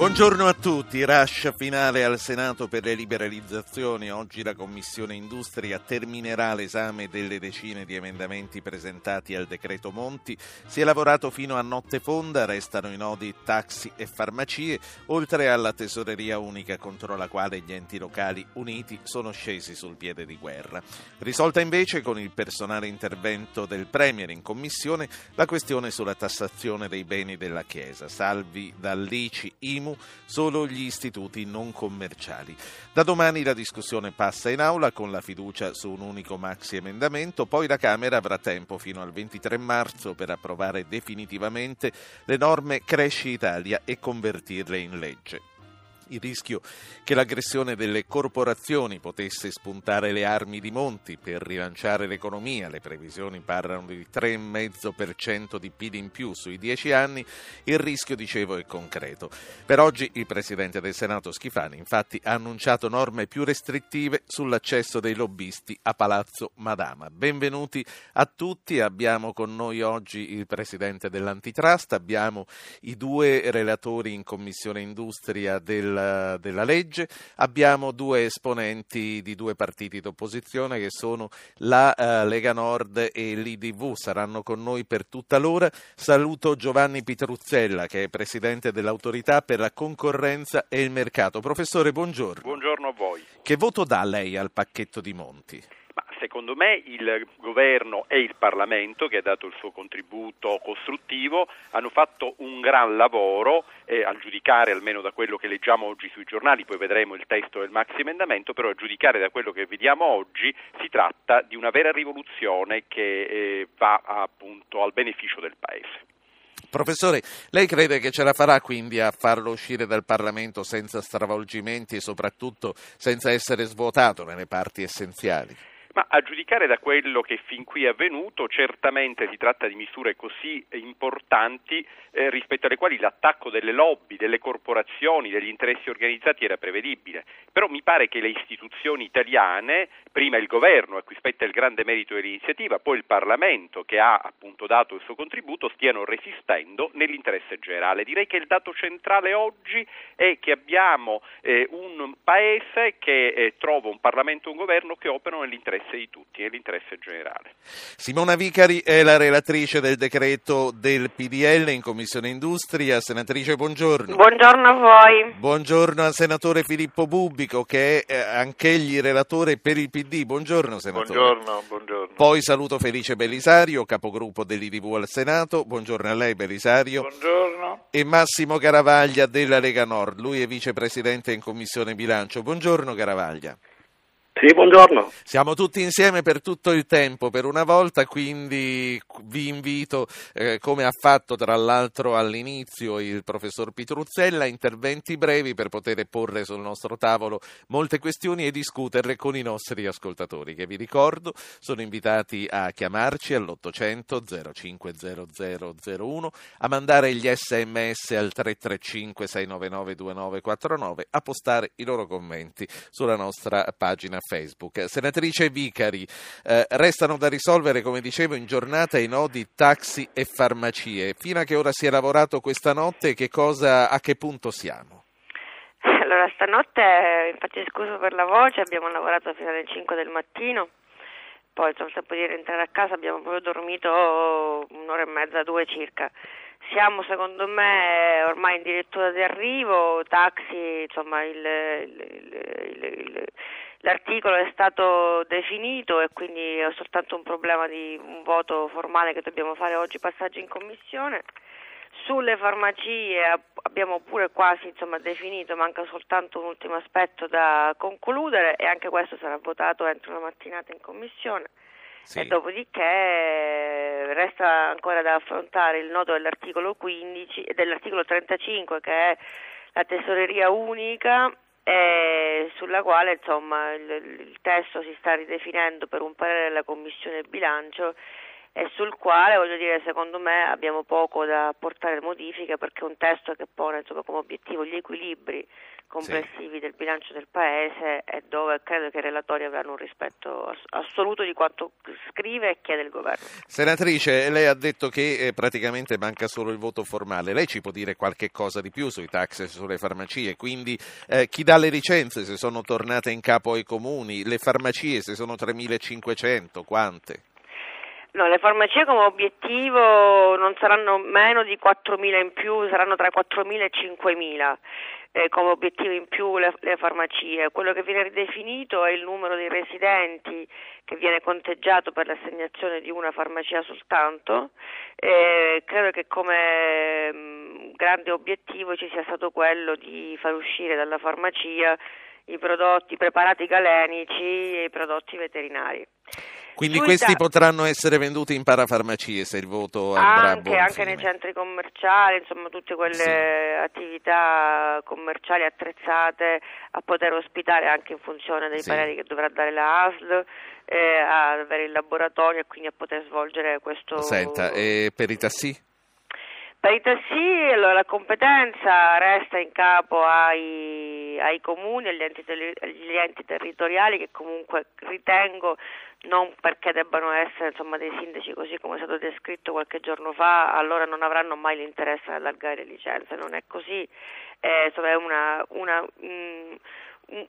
Buongiorno a tutti, rush finale al Senato per le liberalizzazioni. Oggi la Commissione Industria terminerà l'esame delle decine di emendamenti presentati al decreto Monti. Si è lavorato fino a notte fonda, restano i nodi taxi e farmacie, oltre alla tesoreria unica contro la quale gli enti locali uniti sono scesi sul piede di guerra. Risolta invece con il personale intervento del Premier in Commissione la questione sulla tassazione dei beni della Chiesa, salvi dall'ICI, IMU solo gli istituti non commerciali. Da domani la discussione passa in aula con la fiducia su un unico maxi emendamento, poi la Camera avrà tempo fino al 23 marzo per approvare definitivamente le norme Cresci Italia e convertirle in legge il rischio che l'aggressione delle corporazioni potesse spuntare le armi di Monti per rilanciare l'economia. Le previsioni parlano di 3,5% di PIL in più sui 10 anni. Il rischio, dicevo, è concreto. Per oggi il Presidente del Senato Schifani infatti ha annunciato norme più restrittive sull'accesso dei lobbisti a Palazzo Madama. Benvenuti a tutti. Abbiamo con noi oggi il Presidente dell'Antitrust, abbiamo i due relatori in Commissione Industria del della legge. Abbiamo due esponenti di due partiti d'opposizione che sono la uh, Lega Nord e l'IDV, saranno con noi per tutta l'ora. Saluto Giovanni Pitruzzella che è presidente dell'autorità per la concorrenza e il mercato. Professore, buongiorno. Buongiorno a voi. Che voto dà lei al pacchetto di Monti? Secondo me il governo e il Parlamento, che ha dato il suo contributo costruttivo, hanno fatto un gran lavoro, eh, a giudicare almeno da quello che leggiamo oggi sui giornali, poi vedremo il testo del maxi emendamento, però a giudicare da quello che vediamo oggi si tratta di una vera rivoluzione che eh, va appunto al beneficio del Paese. Professore, lei crede che ce la farà quindi a farlo uscire dal Parlamento senza stravolgimenti e soprattutto senza essere svuotato nelle parti essenziali? Ma a giudicare da quello che fin qui è avvenuto, certamente si tratta di misure così importanti eh, rispetto alle quali l'attacco delle lobby, delle corporazioni, degli interessi organizzati era prevedibile. Però mi pare che le istituzioni italiane, prima il governo a cui spetta il grande merito dell'iniziativa, poi il Parlamento che ha appunto dato il suo contributo, stiano resistendo nell'interesse generale. Direi che il dato centrale oggi è che abbiamo eh, un paese che eh, trova un Parlamento e un governo che operano nell'interesse nell'interesse di tutti, nell'interesse generale. Simona Vicari è la relatrice del decreto del PDL in Commissione Industria. Senatrice, buongiorno. Buongiorno a voi. Buongiorno al senatore Filippo Bubico che è eh, anch'egli relatore per il PD. Buongiorno senatore. Buongiorno, buongiorno. Poi saluto Felice Belisario, capogruppo dell'IDV al Senato. Buongiorno a lei Belisario. Buongiorno. E Massimo Caravaglia della Lega Nord. Lui è vicepresidente in Commissione Bilancio. Buongiorno Caravaglia. Sì, buongiorno. Siamo tutti insieme per tutto il tempo per una volta, quindi vi invito, eh, come ha fatto tra l'altro all'inizio il professor Pitruzzella, interventi brevi per poter porre sul nostro tavolo molte questioni e discuterle con i nostri ascoltatori, che vi ricordo sono invitati a chiamarci all'800 050001, a mandare gli sms al 335 699 2949, a postare i loro commenti sulla nostra pagina Facebook. Senatrice Vicari, eh, restano da risolvere, come dicevo, in giornata i nodi taxi e farmacie. Fino a che ora si è lavorato questa notte che cosa, a che punto siamo? Allora, stanotte, infatti scuso per la voce, abbiamo lavorato fino alle 5 del mattino, poi al tempo di rientrare a casa abbiamo proprio dormito un'ora e mezza, due circa. Siamo secondo me ormai in dirittura di arrivo, taxi, insomma il, il, il, L'articolo è stato definito e quindi è soltanto un problema di un voto formale che dobbiamo fare oggi, passaggio in commissione. Sulle farmacie abbiamo pure quasi insomma, definito, manca soltanto un ultimo aspetto da concludere e anche questo sarà votato entro una mattinata in commissione. Sì. E dopodiché resta ancora da affrontare il nodo dell'articolo 15 dell'articolo 35 che è la tesoreria unica eh, sulla quale insomma, il, il, testo si sta ridefinendo per un parere della Commissione bilancio e sul quale voglio dire secondo me abbiamo poco da apportare modifiche perché è un testo che pone insomma, come obiettivo gli equilibri complessivi sì. del bilancio del Paese e dove credo che i relatori avranno un rispetto assoluto di quanto scrive e chiede il governo. Senatrice, lei ha detto che eh, praticamente manca solo il voto formale. Lei ci può dire qualche cosa di più sui tax e sulle farmacie? Quindi eh, chi dà le licenze se sono tornate in capo ai comuni? Le farmacie se sono 3.500? Quante? No, le farmacie come obiettivo non saranno meno di 4.000 in più, saranno tra 4.000 e 5.000 eh, come obiettivo in più le, le, farmacie. Quello che viene ridefinito è il numero dei residenti che viene conteggiato per l'assegnazione di una farmacia soltanto. Eh, credo che come mh, mm, grande obiettivo ci sia stato quello di far uscire dalla farmacia i prodotti preparati galenici e i prodotti veterinari. Quindi Sui questi da... potranno essere venduti in parafarmacie se il voto andrà anche, a anche nei centri commerciali, insomma tutte quelle sì. attività commerciali attrezzate a poter ospitare anche in funzione dei sì. pareri che dovrà dare la ASL, eh, ad avere il laboratorio e quindi a poter svolgere questo... Senta, e per i tassi? Per i tassi allora, la competenza resta in capo ai, ai comuni, agli enti, agli enti, territoriali che comunque ritengo non perché debbano essere insomma, dei sindaci così come è stato descritto qualche giorno fa, allora non avranno mai l'interesse ad allargare le licenze, non è così, eh, insomma, è una, una mh, mm,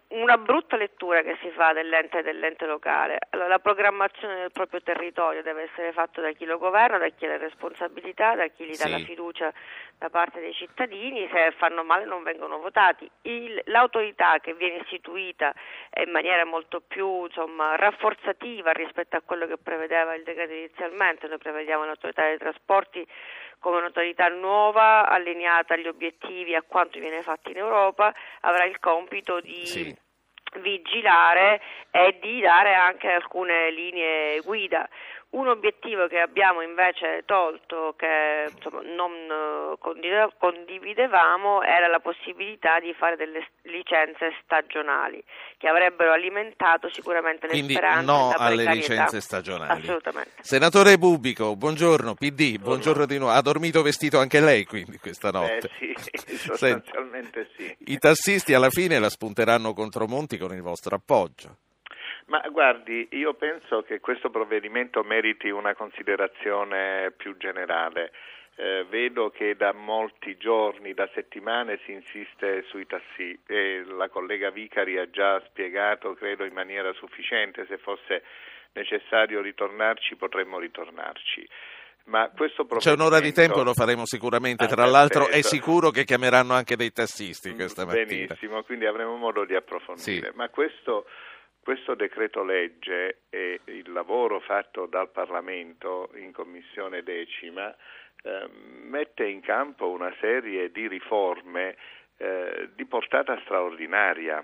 una brutta lettura che si fa dell'ente dell'ente locale. Allora, la programmazione del proprio territorio deve essere fatta da chi lo governa, da chi ha le responsabilità, da chi gli dà sì. la fiducia da parte dei cittadini, se fanno male non vengono votati. Il, l'autorità che viene istituita in maniera molto più insomma, rafforzativa rispetto a quello che prevedeva il decreto inizialmente, noi prevediamo l'autorità dei trasporti come un'autorità nuova, allineata agli obiettivi, a quanto viene fatto in Europa, avrà il compito di sì. vigilare e di dare anche alcune linee guida. Un obiettivo che abbiamo invece tolto, che insomma, non eh, condividevamo, era la possibilità di fare delle licenze stagionali che avrebbero alimentato sicuramente le Quindi speranze. no alle licenze stagionali. Assolutamente. Senatore Bubico, buongiorno, PD, buongiorno, buongiorno di nuovo. Ha dormito vestito anche lei quindi questa notte? Eh sì, sostanzialmente sì. I tassisti alla fine la spunteranno contro Monti con il vostro appoggio. Ma guardi, io penso che questo provvedimento meriti una considerazione più generale. Eh, vedo che da molti giorni, da settimane si insiste sui tassi e la collega Vicari ha già spiegato, credo in maniera sufficiente, se fosse necessario ritornarci potremmo ritornarci. Ma questo C'è un'ora di tempo, lo faremo sicuramente. Ah, Tra l'altro è sicuro che chiameranno anche dei tassisti questa mattina. Benissimo, quindi avremo modo di approfondire. Sì. Ma questo questo decreto legge e il lavoro fatto dal Parlamento in Commissione decima eh, mette in campo una serie di riforme eh, di portata straordinaria,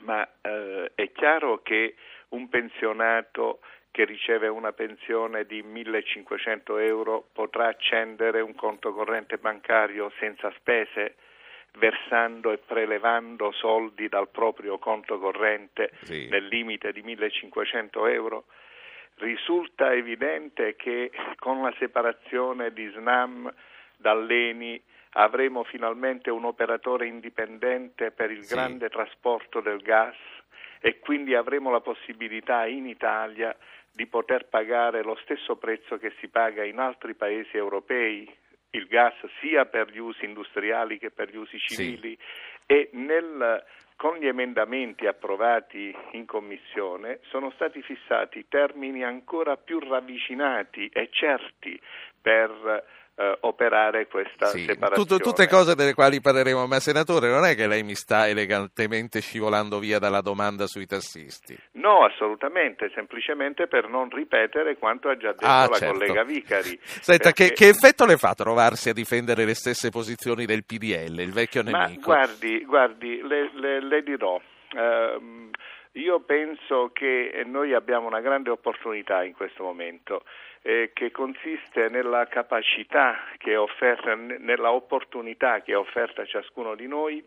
ma eh, è chiaro che un pensionato che riceve una pensione di 1500 euro potrà accendere un conto corrente bancario senza spese? Versando e prelevando soldi dal proprio conto corrente sì. nel limite di 1500 euro? Risulta evidente che con la separazione di SNAM dall'ENI avremo finalmente un operatore indipendente per il sì. grande trasporto del gas e quindi avremo la possibilità in Italia di poter pagare lo stesso prezzo che si paga in altri paesi europei, il gas sia per gli usi industriali che per gli usi civili sì. e nel, con gli emendamenti approvati in Commissione sono stati fissati termini ancora più ravvicinati e certi per eh, operare questa sì, separazione. Tutto, tutte cose delle quali parleremo, ma senatore, non è che lei mi sta elegantemente scivolando via dalla domanda sui tassisti? No, assolutamente, semplicemente per non ripetere quanto ha già detto ah, la certo. collega Vicari. Senta, perché... che, che, effetto le fa trovarsi a difendere le stesse posizioni del PDL, il vecchio nemico? Ma guardi, guardi le, le, le dirò. Uh, io penso che noi abbiamo una grande opportunità in questo momento eh, che consiste nella capacità che è offerta, nella opportunità che è offerta a ciascuno di noi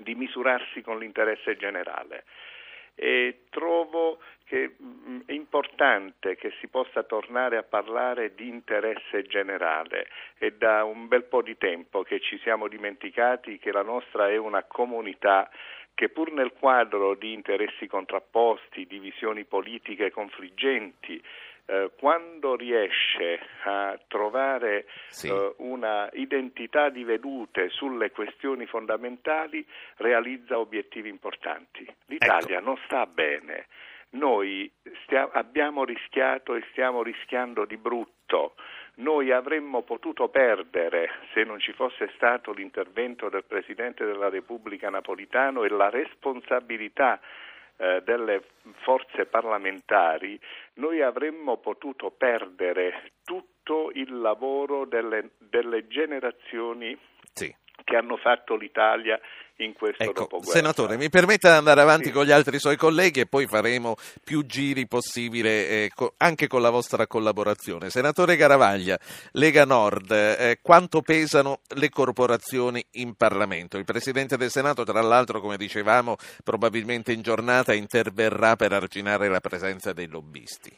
di misurarsi con l'interesse generale. e trovo che mm, è importante che si possa tornare a parlare di interesse generale. È da un bel po' di tempo che ci siamo dimenticati che la nostra è una comunità che pur nel quadro di interessi contrapposti, di visioni politiche confliggenti, eh, quando riesce a trovare sì. eh, una identità di vedute sulle questioni fondamentali, realizza obiettivi importanti. L'Italia ecco. non sta bene. Noi stia- abbiamo rischiato e stiamo rischiando di brutto. Noi avremmo potuto perdere se non ci fosse stato l'intervento del Presidente della Repubblica Napolitano e la responsabilità eh, delle forze parlamentari, noi avremmo potuto perdere tutto il lavoro delle, delle generazioni sì. che hanno fatto l'Italia in questo ecco, dopoguerra. Senatore, mi permetta di andare avanti sì. con gli altri suoi colleghi e poi faremo più giri possibile eh, co- anche con la vostra collaborazione. Senatore Garavaglia, Lega Nord, eh, quanto pesano le corporazioni in Parlamento? Il Presidente del Senato, tra l'altro, come dicevamo, probabilmente in giornata interverrà per arginare la presenza dei lobbisti.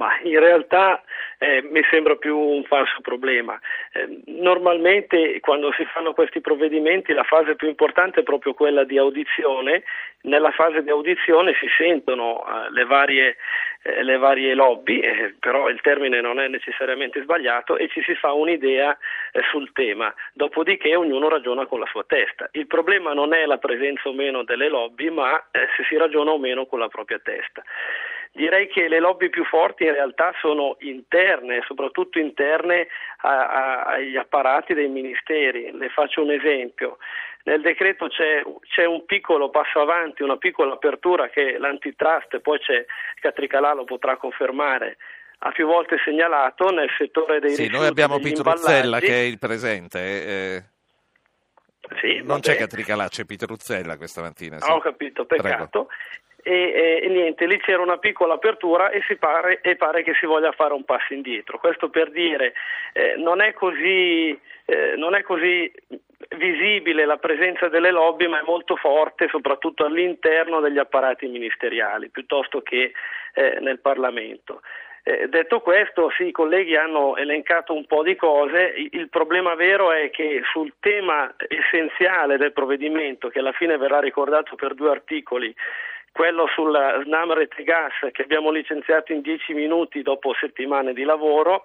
Ma in realtà eh, mi sembra più un falso problema. Eh, normalmente quando si fanno questi provvedimenti la fase più importante è proprio quella di audizione. Nella fase di audizione si sentono eh, le, varie, eh, le, varie, lobby, eh, però il termine non è necessariamente sbagliato e ci si fa un'idea eh, sul tema. Dopodiché ognuno ragiona con la sua testa. Il problema non è la presenza o meno delle lobby, ma se si ragiona o meno con la propria testa. Direi che le lobby più forti in realtà sono interne, soprattutto interne a, a, agli apparati dei ministeri. Le faccio un esempio. Nel decreto c'è, c'è, un piccolo passo avanti, una piccola apertura che l'antitrust, poi c'è Catricalà lo potrà confermare, ha più volte segnalato nel settore dei sì, rifiuti. Noi abbiamo Pitruzzella che è il presente. Eh. Sì, non vabbè. c'è Catricalà, c'è Pitruzzella questa mattina. Sì. Ho capito, peccato. Prego e, e, niente, lì c'era una piccola apertura e, pare, e, pare, che si voglia fare un passo indietro. Questo per dire eh, non, è così, eh, non è così visibile la presenza delle lobby, ma è molto forte soprattutto all'interno degli apparati ministeriali piuttosto che eh, nel Parlamento. Eh, detto questo, sì, i colleghi hanno elencato un po' di cose, il problema vero è che sul tema essenziale del provvedimento, che alla fine verrà ricordato per due articoli, quello sulla SNAM Rete Gas che abbiamo licenziato in dieci minuti dopo settimane di lavoro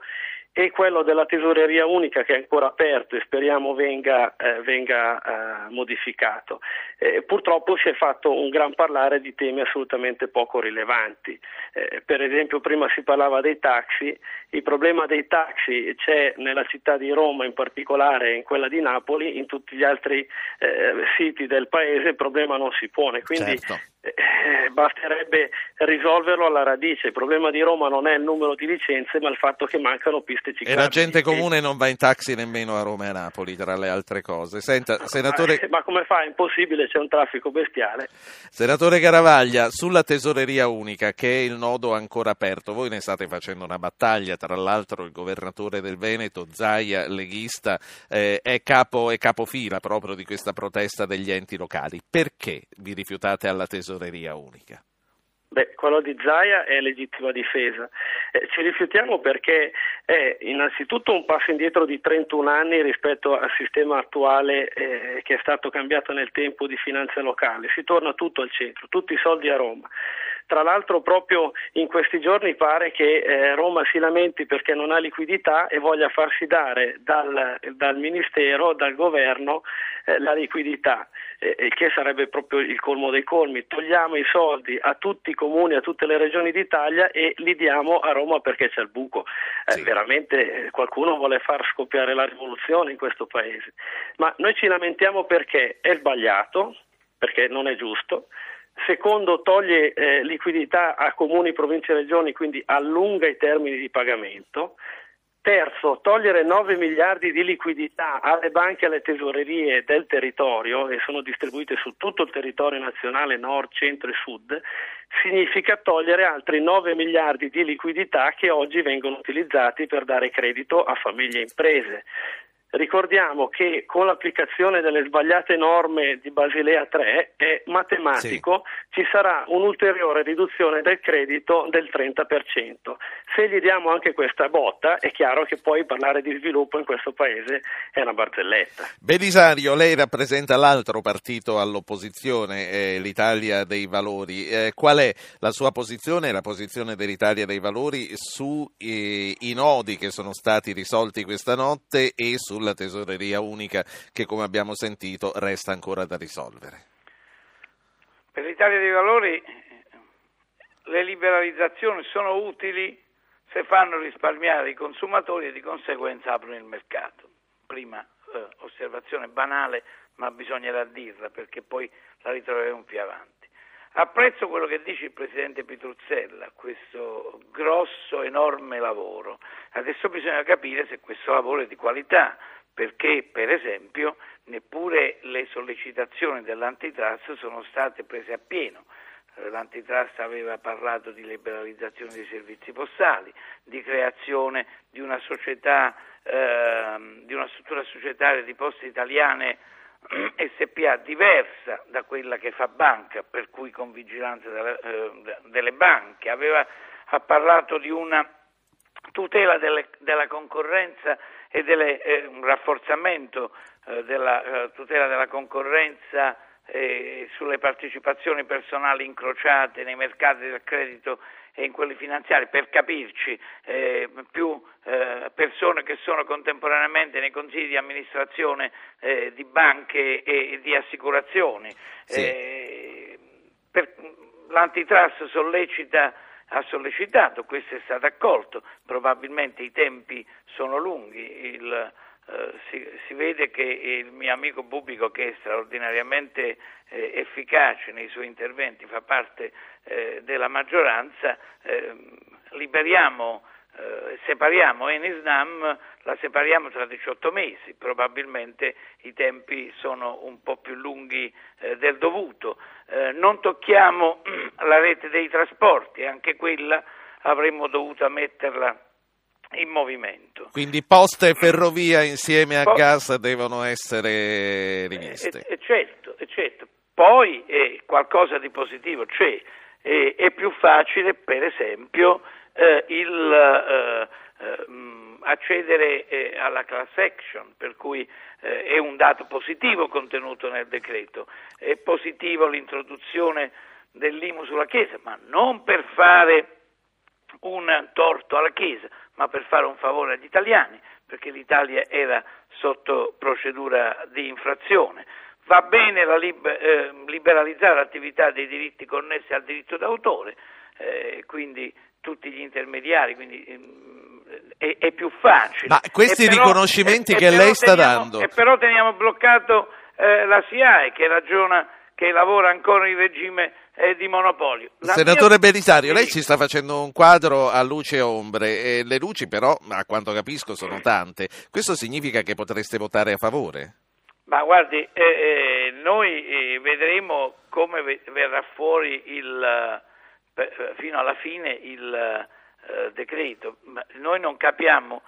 e quello della tesoreria unica che è ancora aperto e speriamo venga, eh, venga eh, modificato. Eh, purtroppo si è fatto un gran parlare di temi assolutamente poco rilevanti. Eh, per esempio prima si parlava dei taxi, il problema dei taxi c'è nella città di Roma in particolare, in quella di Napoli, in tutti gli altri eh, siti del paese il problema non si pone. Quindi certo. Eh, basterebbe risolverlo alla radice. Il problema di Roma non è il numero di licenze, ma il fatto che mancano piste ciclabili. E la gente comune non va in taxi nemmeno a Roma e a Napoli, tra le altre cose. Senta, senatore... ma, ma come fa? È impossibile, c'è un traffico bestiale. Senatore Garavaglia, sulla tesoreria unica, che è il nodo ancora aperto, voi ne state facendo una battaglia, tra l'altro il governatore del Veneto, Zaia, leghista, eh, è, capo, è capofila proprio di questa protesta degli enti locali. Perché vi rifiutate alla tesoreria? Tesoreria unica? Beh, quello di Zaia è legittima difesa. Eh, ci rifiutiamo perché è innanzitutto un passo indietro di 31 anni rispetto al sistema attuale eh, che è stato cambiato nel tempo di finanza locale. Si torna tutto al centro, tutti i soldi a Roma. Tra l'altro proprio in questi giorni pare che eh, Roma si lamenti perché non ha liquidità e voglia farsi dare dal, dal Ministero, dal Governo, eh, la liquidità, eh, che sarebbe proprio il colmo dei colmi. Togliamo i soldi a tutti i comuni, a tutte le regioni d'Italia e li diamo a Roma perché c'è il buco. Eh, sì. Veramente eh, qualcuno vuole far scoppiare la rivoluzione in questo paese. Ma noi ci lamentiamo perché è sbagliato, perché non è giusto Secondo, toglie eh, liquidità a comuni, province e regioni, quindi allunga i termini di pagamento. Terzo, togliere 9 miliardi di liquidità alle banche e alle tesorerie del territorio, e sono distribuite su tutto il territorio nazionale, nord, centro e sud, significa togliere altri 9 miliardi di liquidità che oggi vengono utilizzati per dare credito a famiglie e imprese. Ricordiamo che con l'applicazione delle sbagliate norme di Basilea 3 è matematico, sì. ci sarà un'ulteriore riduzione del credito del 30%. Se gli diamo anche questa botta è chiaro che poi parlare di sviluppo in questo paese è una barzelletta. Belisario, lei rappresenta l'altro partito all'opposizione, eh, l'Italia dei Valori. Eh, qual è la sua posizione e la posizione dell'Italia dei Valori sui eh, nodi che sono stati risolti questa notte e sul sulla tesoreria unica che come abbiamo sentito resta ancora da risolvere. Per l'Italia dei Valori le liberalizzazioni sono utili se fanno risparmiare i consumatori e di conseguenza aprono il mercato. Prima eh, osservazione banale, ma bisognerà dirla perché poi la ritroveremo più avanti. Apprezzo quello che dice il Presidente Pitruzzella, questo grosso, enorme lavoro. Adesso bisogna capire se questo lavoro è di qualità, perché per esempio neppure le sollecitazioni dell'antitrust sono state prese a pieno. Eh, L'antitrust aveva parlato di liberalizzazione dei servizi postali, di creazione di una società, eh, di una struttura societaria di poste italiane SPA diversa da quella che fa banca, per cui con vigilanza delle, eh, delle banche, aveva ha parlato di una tutela delle, della concorrenza e delle, eh, un rafforzamento eh, della eh, tutela della concorrenza eh, sulle partecipazioni personali incrociate nei mercati del credito e in quelli finanziari, per capirci, eh, più eh, persone che sono contemporaneamente nei consigli di amministrazione eh, di banche e, di assicurazioni. Sì. Eh, per, l'antitrust sollecita ha sollecitato, questo è stato accolto, probabilmente i tempi sono lunghi, il, eh, si, si, vede che il mio amico Bubico che è straordinariamente eh, efficace nei suoi interventi, fa parte eh, della maggioranza, ehm, liberiamo eh, separiamo Enisnam, la separiamo tra 18 mesi, probabilmente i tempi sono un po' più lunghi eh, del dovuto. Eh, non tocchiamo la rete dei trasporti, anche quella avremmo dovuto metterla in movimento. Quindi poste e ferrovia insieme a po- gas devono essere riviste. Eh, eh, certo, certo. Poi qualcosa di positivo c'è, è più facile per esempio eh, il eh, eh accedere eh, alla class action, per cui eh, è un dato positivo contenuto nel decreto. È positivo l'introduzione dell'IMU sulla Chiesa, ma non per fare un torto alla Chiesa, ma per fare un favore agli italiani, perché l'Italia era sotto procedura di infrazione. Va bene lib- eh, liberalizzare l'attività dei diritti connessi al diritto d'autore, eh, quindi tutti gli intermediari, quindi ehm, è, è, più facile. Ma questi però, riconoscimenti e, che e lei sta teniamo, dando... E però teniamo bloccato eh, la SIAE che ragiona, che lavora ancora in regime eh, di monopolio. La Senatore mia... Belisario, lei ci sta facendo un quadro a luce e ombre, e le luci però, a quanto capisco, sono tante. Questo significa che potreste votare a favore? Ma guardi, eh, eh noi eh, vedremo come verrà fuori il fino alla fine il eh, decreto. Ma noi non capiamo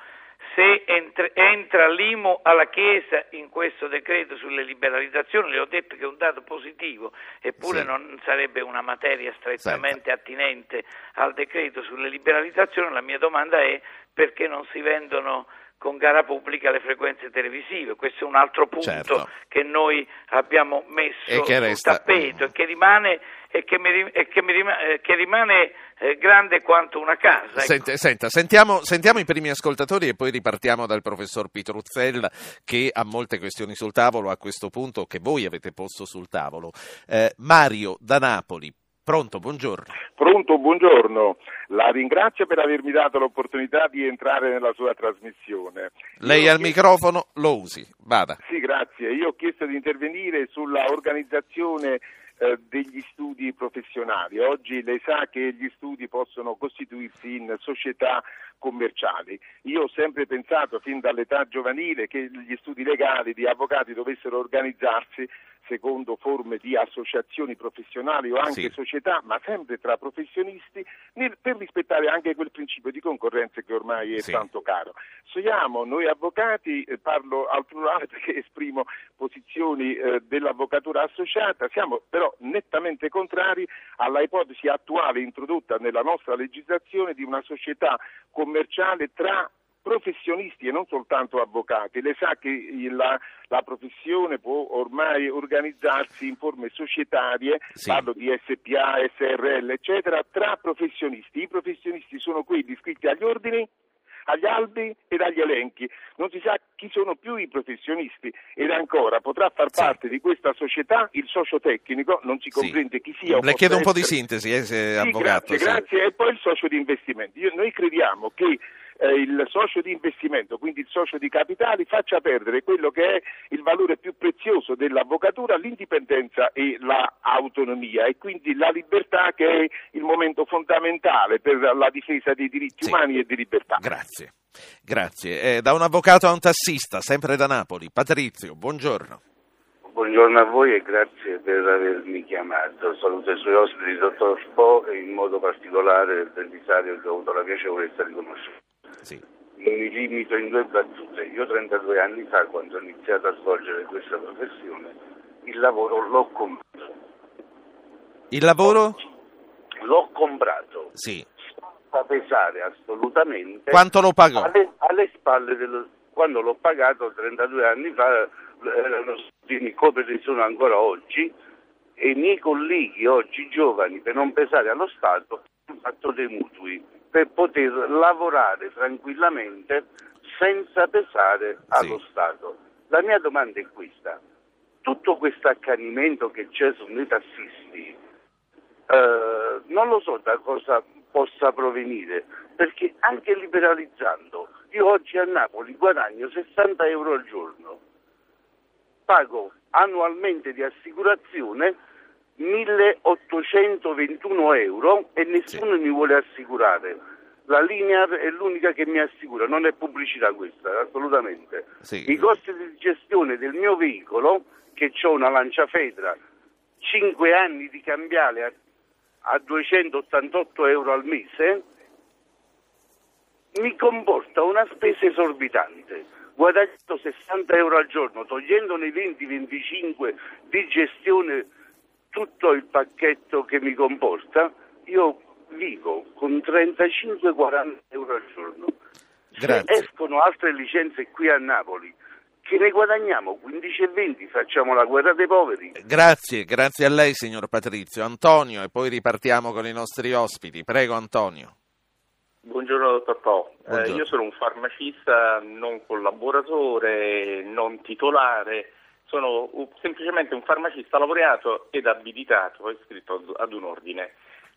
se entra, entra l'IMO alla Chiesa in questo decreto sulle liberalizzazioni, le ho detto che è un dato positivo, eppure sì. non sarebbe una materia strettamente Senta. attinente al decreto sulle liberalizzazioni, la mia domanda è perché non si vendono con gara pubblica le frequenze televisive. Questo è un altro punto certo. che noi abbiamo messo sul tappeto e che rimane e che, mi, e che, mi rimane, eh, che rimane eh, grande quanto una casa. Ecco. Senta, senta sentiamo, sentiamo, i primi ascoltatori e poi ripartiamo dal professor Pitruzzella che ha molte questioni sul tavolo a questo punto che voi avete posto sul tavolo. Eh, Mario da Napoli. Pronto, buongiorno. Pronto, buongiorno. La ringrazio per avermi dato l'opportunità di entrare nella sua trasmissione. Lei al chiesto... microfono lo usi, vada. Sì, grazie. Io ho chiesto di intervenire sulla organizzazione eh, degli studi professionali. Oggi lei sa che gli studi possono costituirsi in società commerciali. Io ho sempre pensato fin dall'età giovanile che gli studi legali di avvocati dovessero organizzarsi secondo forme di associazioni professionali o anche Sì. società, ma sempre tra professionisti, nel- per rispettare anche quel principio di concorrenza che ormai è Sì. tanto caro. Siamo noi avvocati, eh, parlo al plurale perché esprimo posizioni eh, dell'avvocatura associata, siamo però nettamente contrari alla ipotesi attuale introdotta nella nostra legislazione di una società commerciale tra professionisti e non soltanto avvocati. Lei sa che la, la professione può ormai organizzarsi in forme societarie, Sì. parlo di SPA, SRL, eccetera, tra professionisti. I professionisti sono quelli iscritti agli ordini, agli albi ed agli elenchi. Non si sa chi sono più i professionisti ed ancora potrà far Sì. parte di questa società il socio tecnico, non si Sì. comprende chi sia. Le chiedo un po' di sintesi, eh, se Sì, avvocato. grazie, sì. grazie. E poi il socio di investimento. Io- noi crediamo che eh, il socio di investimento, quindi il socio di capitali, faccia perdere quello che è il valore più prezioso dell'avvocatura, l'indipendenza e l'autonomia e quindi la libertà che è il momento fondamentale per la difesa dei diritti Sì. umani e di libertà. Grazie, grazie. Eh, da un avvocato a un tassista, sempre da Napoli. Patrizio, buongiorno. Buongiorno a voi e grazie per avermi chiamato. Saluto i suoi ospiti, il dottor Spo e in modo particolare il Belisario che ho avuto la piacevolezza di conoscere. Sì. Mi limito in due battute. Io 32 anni fa, quando ho iniziato a svolgere questa professione, il lavoro l'ho comprato. Il lavoro? L'ho comprato. Sì. Fa pesare assolutamente. Quanto lo pagò? Alle, alle spalle del, quando l'ho pagato 32 anni fa erano soldini come li sono ancora oggi e i miei colleghi oggi giovani per non pesare allo Stato hanno fatto dei mutui per poter lavorare tranquillamente senza pesare allo Stato. La mia domanda è questa. Tutto questo accanimento che c'è sui tassisti, eh, non lo so da cosa possa provenire, perché anche liberalizzando, io oggi a Napoli guadagno 60 euro al giorno, pago annualmente di assicurazione 1821 euro e nessuno mi vuole assicurare. La Linear è l'unica che mi assicura, non è pubblicità questa, assolutamente. Sì. I costi di gestione del mio veicolo, che ho una lanciafedra, 5 anni di cambiale a, a 288 euro al mese, mi comporta una spesa esorbitante. Guadagnando 60 euro al giorno, togliendone 20-25 di gestione tutto il pacchetto che mi comporta, io vivo con 35-40 euro al giorno. Grazie. Se escono altre licenze qui a Napoli, che ne guadagniamo 15 e 20, facciamo la guerra dei poveri. Grazie, grazie a lei signor Patrizio. Antonio e poi ripartiamo con i nostri ospiti. Prego Antonio. Buongiorno dottor Po, Eh, Buongiorno. io sono un farmacista non collaboratore, non titolare, sono semplicemente un farmacista laureato ed abilitato, iscritto ad un ordine.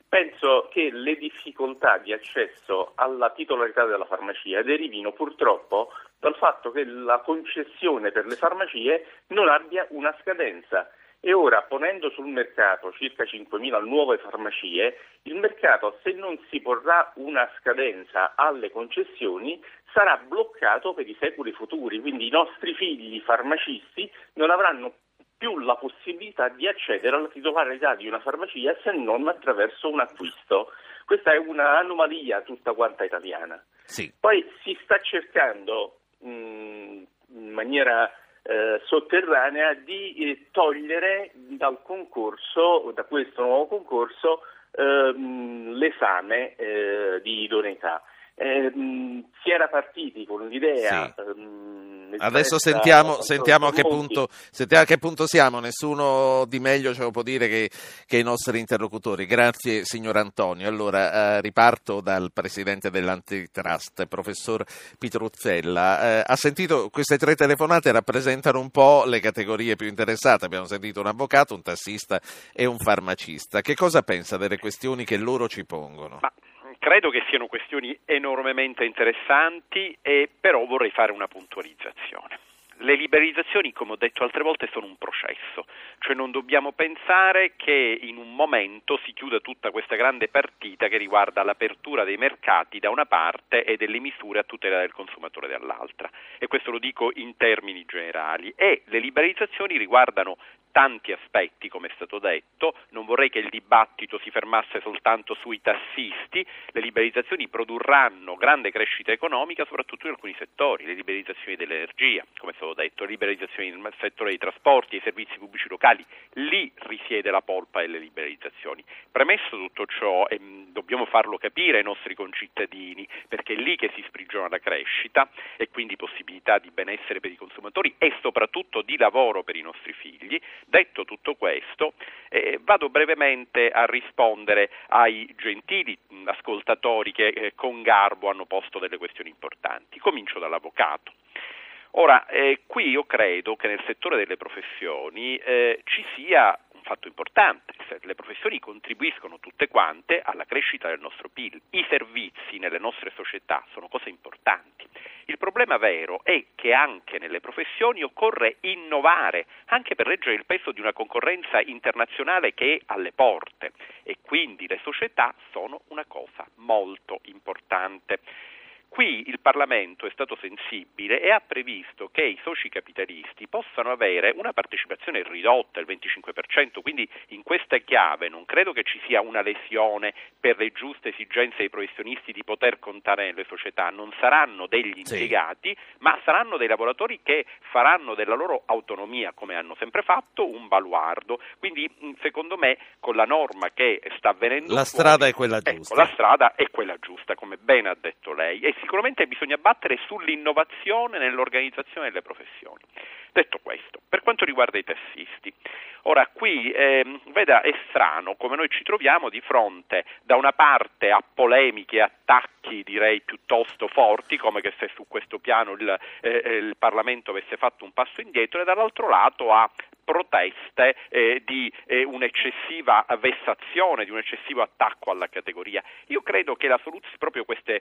Penso che le difficoltà di accesso alla titolarità della farmacia derivino purtroppo dal fatto che la concessione per le farmacie non abbia una scadenza. E ora, ponendo sul mercato circa 5.000 nuove farmacie, il mercato, se non si porrà una scadenza alle concessioni, sarà bloccato per i secoli futuri. Quindi i nostri figli farmacisti non avranno più la possibilità di accedere alla titolarità di una farmacia se non attraverso un acquisto. Questa è un'anomalia tutta quanta italiana. Sì. Poi si sta cercando mh, in maniera eh, sotterranea di eh, togliere dal concorso, da questo nuovo concorso, ehm, l'esame eh, di idoneità. Eh, mh, si era partiti con l'idea. Sì. ehm, Adesso sentiamo, sentiamo a, punto, sentiamo a che punto siamo. Nessuno di meglio ce lo può dire che, che i nostri interlocutori. Grazie signor Antonio. Allora eh, riparto dal presidente dell'antitrust, professor Pitruzzella. Eh, ha sentito queste tre telefonate rappresentano un po' le categorie più interessate. Abbiamo sentito un avvocato, un tassista e un farmacista. Che cosa pensa delle questioni che loro ci pongono? Ma credo che siano questioni enormemente interessanti e però vorrei fare una puntualizzazione. Le liberalizzazioni, come ho detto altre volte, sono un processo, cioè non dobbiamo pensare che in un momento si chiuda tutta questa grande partita che riguarda l'apertura dei mercati da una parte e delle misure a tutela del consumatore dall'altra. E questo lo dico in termini generali. E le liberalizzazioni riguardano tanti aspetti, come è stato detto, non vorrei che il dibattito si fermasse soltanto sui tassisti, le liberalizzazioni produrranno grande crescita economica soprattutto in alcuni settori, le liberalizzazioni dell'energia, come è stato detto, le liberalizzazioni nel settore dei trasporti, dei servizi pubblici locali, lì risiede la polpa delle liberalizzazioni. Premesso tutto ciò, ehm, dobbiamo farlo capire ai nostri concittadini, perché è lì che si sprigiona la crescita e quindi possibilità di benessere per i consumatori e soprattutto di lavoro per i nostri figli. Detto tutto questo, eh, vado brevemente a rispondere ai gentili ascoltatori che eh, con garbo hanno posto delle questioni importanti. Comincio dall'avvocato. Ora, eh, qui io credo che nel settore delle professioni eh, ci sia un fatto importante, le professioni contribuiscono tutte quante alla crescita del nostro PIL, i servizi nelle nostre società sono cose importanti. Il problema vero è che anche nelle professioni occorre innovare, anche per reggere il peso di una concorrenza internazionale che è alle porte e quindi le società sono una cosa molto importante. Qui il Parlamento è stato sensibile e ha previsto che i soci capitalisti possano avere una partecipazione ridotta, il 25%, quindi in questa chiave non credo che ci sia una lesione per le giuste esigenze dei professionisti di poter contare nelle società, non saranno degli impiegati, sì. ma saranno dei lavoratori che faranno della loro autonomia, come hanno sempre fatto, un baluardo. Quindi secondo me con la norma che sta avvenendo... La fuori, strada è quella ecco, giusta. la strada è quella giusta, come bene ha detto lei. Sicuramente bisogna battere sull'innovazione nell'organizzazione delle professioni. Detto questo, per quanto riguarda i tassisti, ora qui eh, veda è strano come noi ci troviamo di fronte da una parte a polemiche e attacchi direi piuttosto forti, come che se su questo piano il, eh, il Parlamento avesse fatto un passo indietro, e dall'altro lato a proteste eh, di eh, un'eccessiva vessazione, di un eccessivo attacco alla categoria. Io credo che la soluzione, proprio queste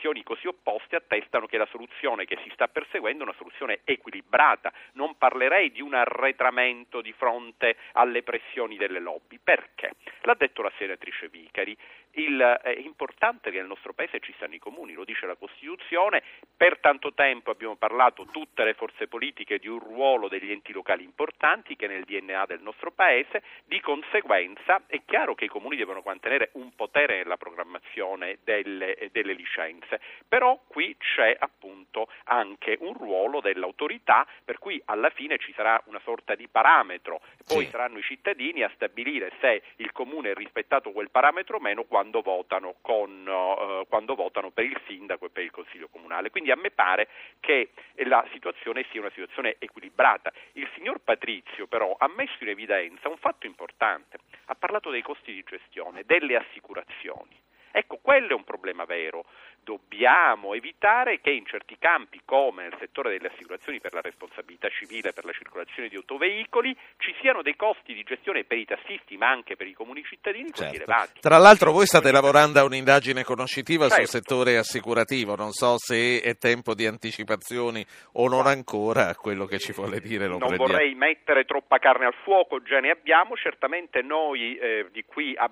reazioni così opposte attestano che la soluzione che si sta perseguendo è una soluzione equilibrata. Non parlerei di un arretramento di fronte alle pressioni delle lobby. Perché? L'ha detto la senatrice Vicari. Il, è importante che nel nostro paese ci siano i comuni, lo dice la Costituzione, per tanto tempo abbiamo parlato tutte le forze politiche di un ruolo degli enti locali importanti che è nel DNA del nostro paese, di conseguenza è chiaro che i comuni devono mantenere un potere nella programmazione delle, delle licenze, però qui c'è appunto anche un ruolo dell'autorità per cui alla fine ci sarà una sorta di parametro, poi sì. saranno i cittadini a stabilire se il comune ha rispettato quel parametro o meno quando votano, con, uh, quando votano per il sindaco e per il consiglio comunale. Quindi a me pare che la situazione sia una situazione equilibrata. Il signor Patrizio però ha messo in evidenza un fatto importante, ha parlato dei costi di gestione, delle assicurazioni. Ecco, quello è un problema vero dobbiamo evitare che in certi campi, come nel settore delle assicurazioni per la responsabilità civile per la circolazione di autoveicoli, ci siano dei costi di gestione per i tassisti ma anche per i comuni cittadini certo. così elevati. Tra l'altro voi state lavorando a un'indagine conoscitiva certo. sul settore assicurativo, non so se è tempo di anticipazioni o non ancora, quello che ci vuole dire Non prendiamo. vorrei mettere troppa carne al fuoco, già ne abbiamo, certamente noi eh, di qui a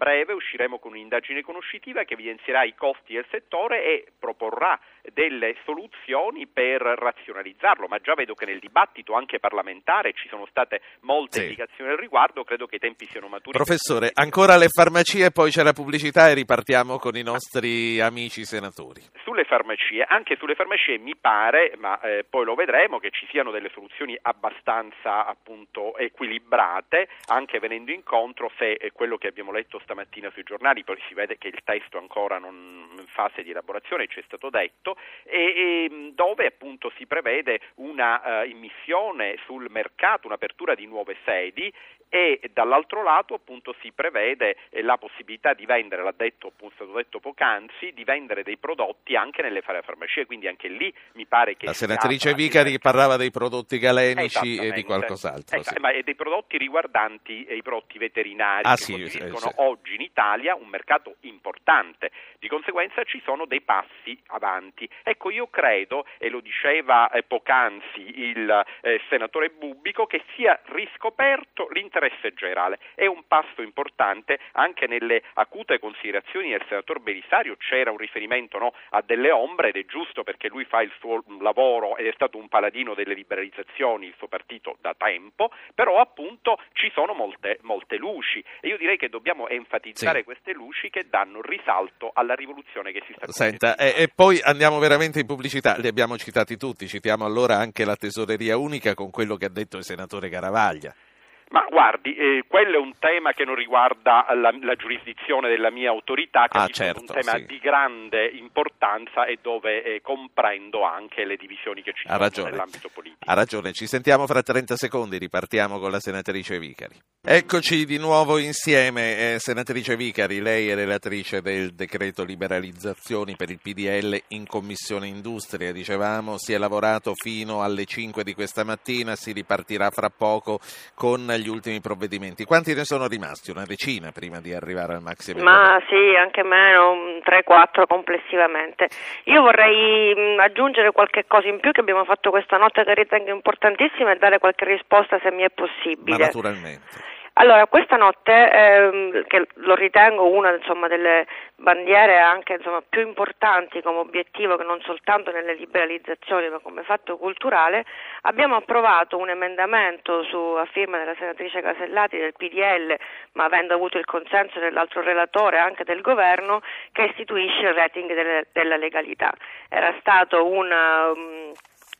breve usciremo con un'indagine conoscitiva che evidenzierà i costi del settore e proporrà delle soluzioni per razionalizzarlo, ma già vedo che nel dibattito anche parlamentare ci sono state molte sì. indicazioni al riguardo, credo che i tempi siano maturi. Professore, ancora le farmacie, poi c'è la pubblicità e ripartiamo con i nostri amici senatori. Sulle farmacie, anche sulle farmacie mi pare, ma eh, poi lo vedremo, che ci siano delle soluzioni abbastanza appunto equilibrate, anche venendo incontro se eh, quello che abbiamo letto stamattina sui giornali, poi si vede che il testo ancora non in fase di elaborazione, ci è stato detto, e, e dove appunto si prevede una uh, immissione sul mercato, un'apertura di nuove sedi e dall'altro lato appunto si prevede eh, la possibilità di vendere, l'ha detto, appunto, stato detto poc'anzi, di vendere dei prodotti anche nelle farmacie, quindi anche lì mi pare che... La senatrice Vicari parlava dei prodotti galenici e di qualcos'altro. Eh, sì. Ma dei prodotti riguardanti i prodotti veterinari ah, che sì, sì. oggi in Italia un mercato importante, di conseguenza ci sono dei passi avanti. Ecco, io credo, e lo diceva eh, poc'anzi il eh, senatore Bubbico, che sia riscoperto l'intervento l'interesse generale. È un passo importante anche nelle acute considerazioni del senatore Belisario, c'era un riferimento no, a delle ombre ed è giusto perché lui fa il suo lavoro ed è stato un paladino delle liberalizzazioni, il suo partito da tempo, però appunto ci sono molte, molte luci e io direi che dobbiamo enfatizzare sì. queste luci che danno risalto alla rivoluzione che si sta Senta, e, e, poi andiamo veramente in pubblicità, li abbiamo citati tutti, citiamo allora anche la tesoreria unica con quello che ha detto il senatore Garavaglia. Ma guardi, eh, quello è un tema che non riguarda la, la giurisdizione della mia autorità, che ah, è certo, un tema sì. di grande importanza e dove eh, comprendo anche le divisioni che ci ha sono ragione. nell'ambito politico. Ha ragione, ci sentiamo fra 30 secondi, ripartiamo con la senatrice Vicari. Eccoci di nuovo insieme, eh, senatrice Vicari, lei è relatrice del decreto liberalizzazioni per il PDL in Commissione Industria, dicevamo, si è lavorato fino alle 5 di questa mattina, si ripartirà fra poco con gli ultimi provvedimenti. Quanti ne sono rimasti? Una decina prima di arrivare al maxi Ma sì, anche meno, 3-4 complessivamente. Io vorrei aggiungere qualche cosa in più che abbiamo fatto questa notte che ritengo importantissima e dare qualche risposta se mi è possibile. Ma naturalmente. Allora, questa notte, ehm, che lo ritengo una insomma, delle bandiere anche insomma, più importanti come obiettivo che non soltanto nelle liberalizzazioni ma come fatto culturale, abbiamo approvato un emendamento su, a firma della senatrice Casellati del PDL, ma avendo avuto il consenso dell'altro relatore anche del governo, che istituisce il rating delle, della legalità. Era stato una, um,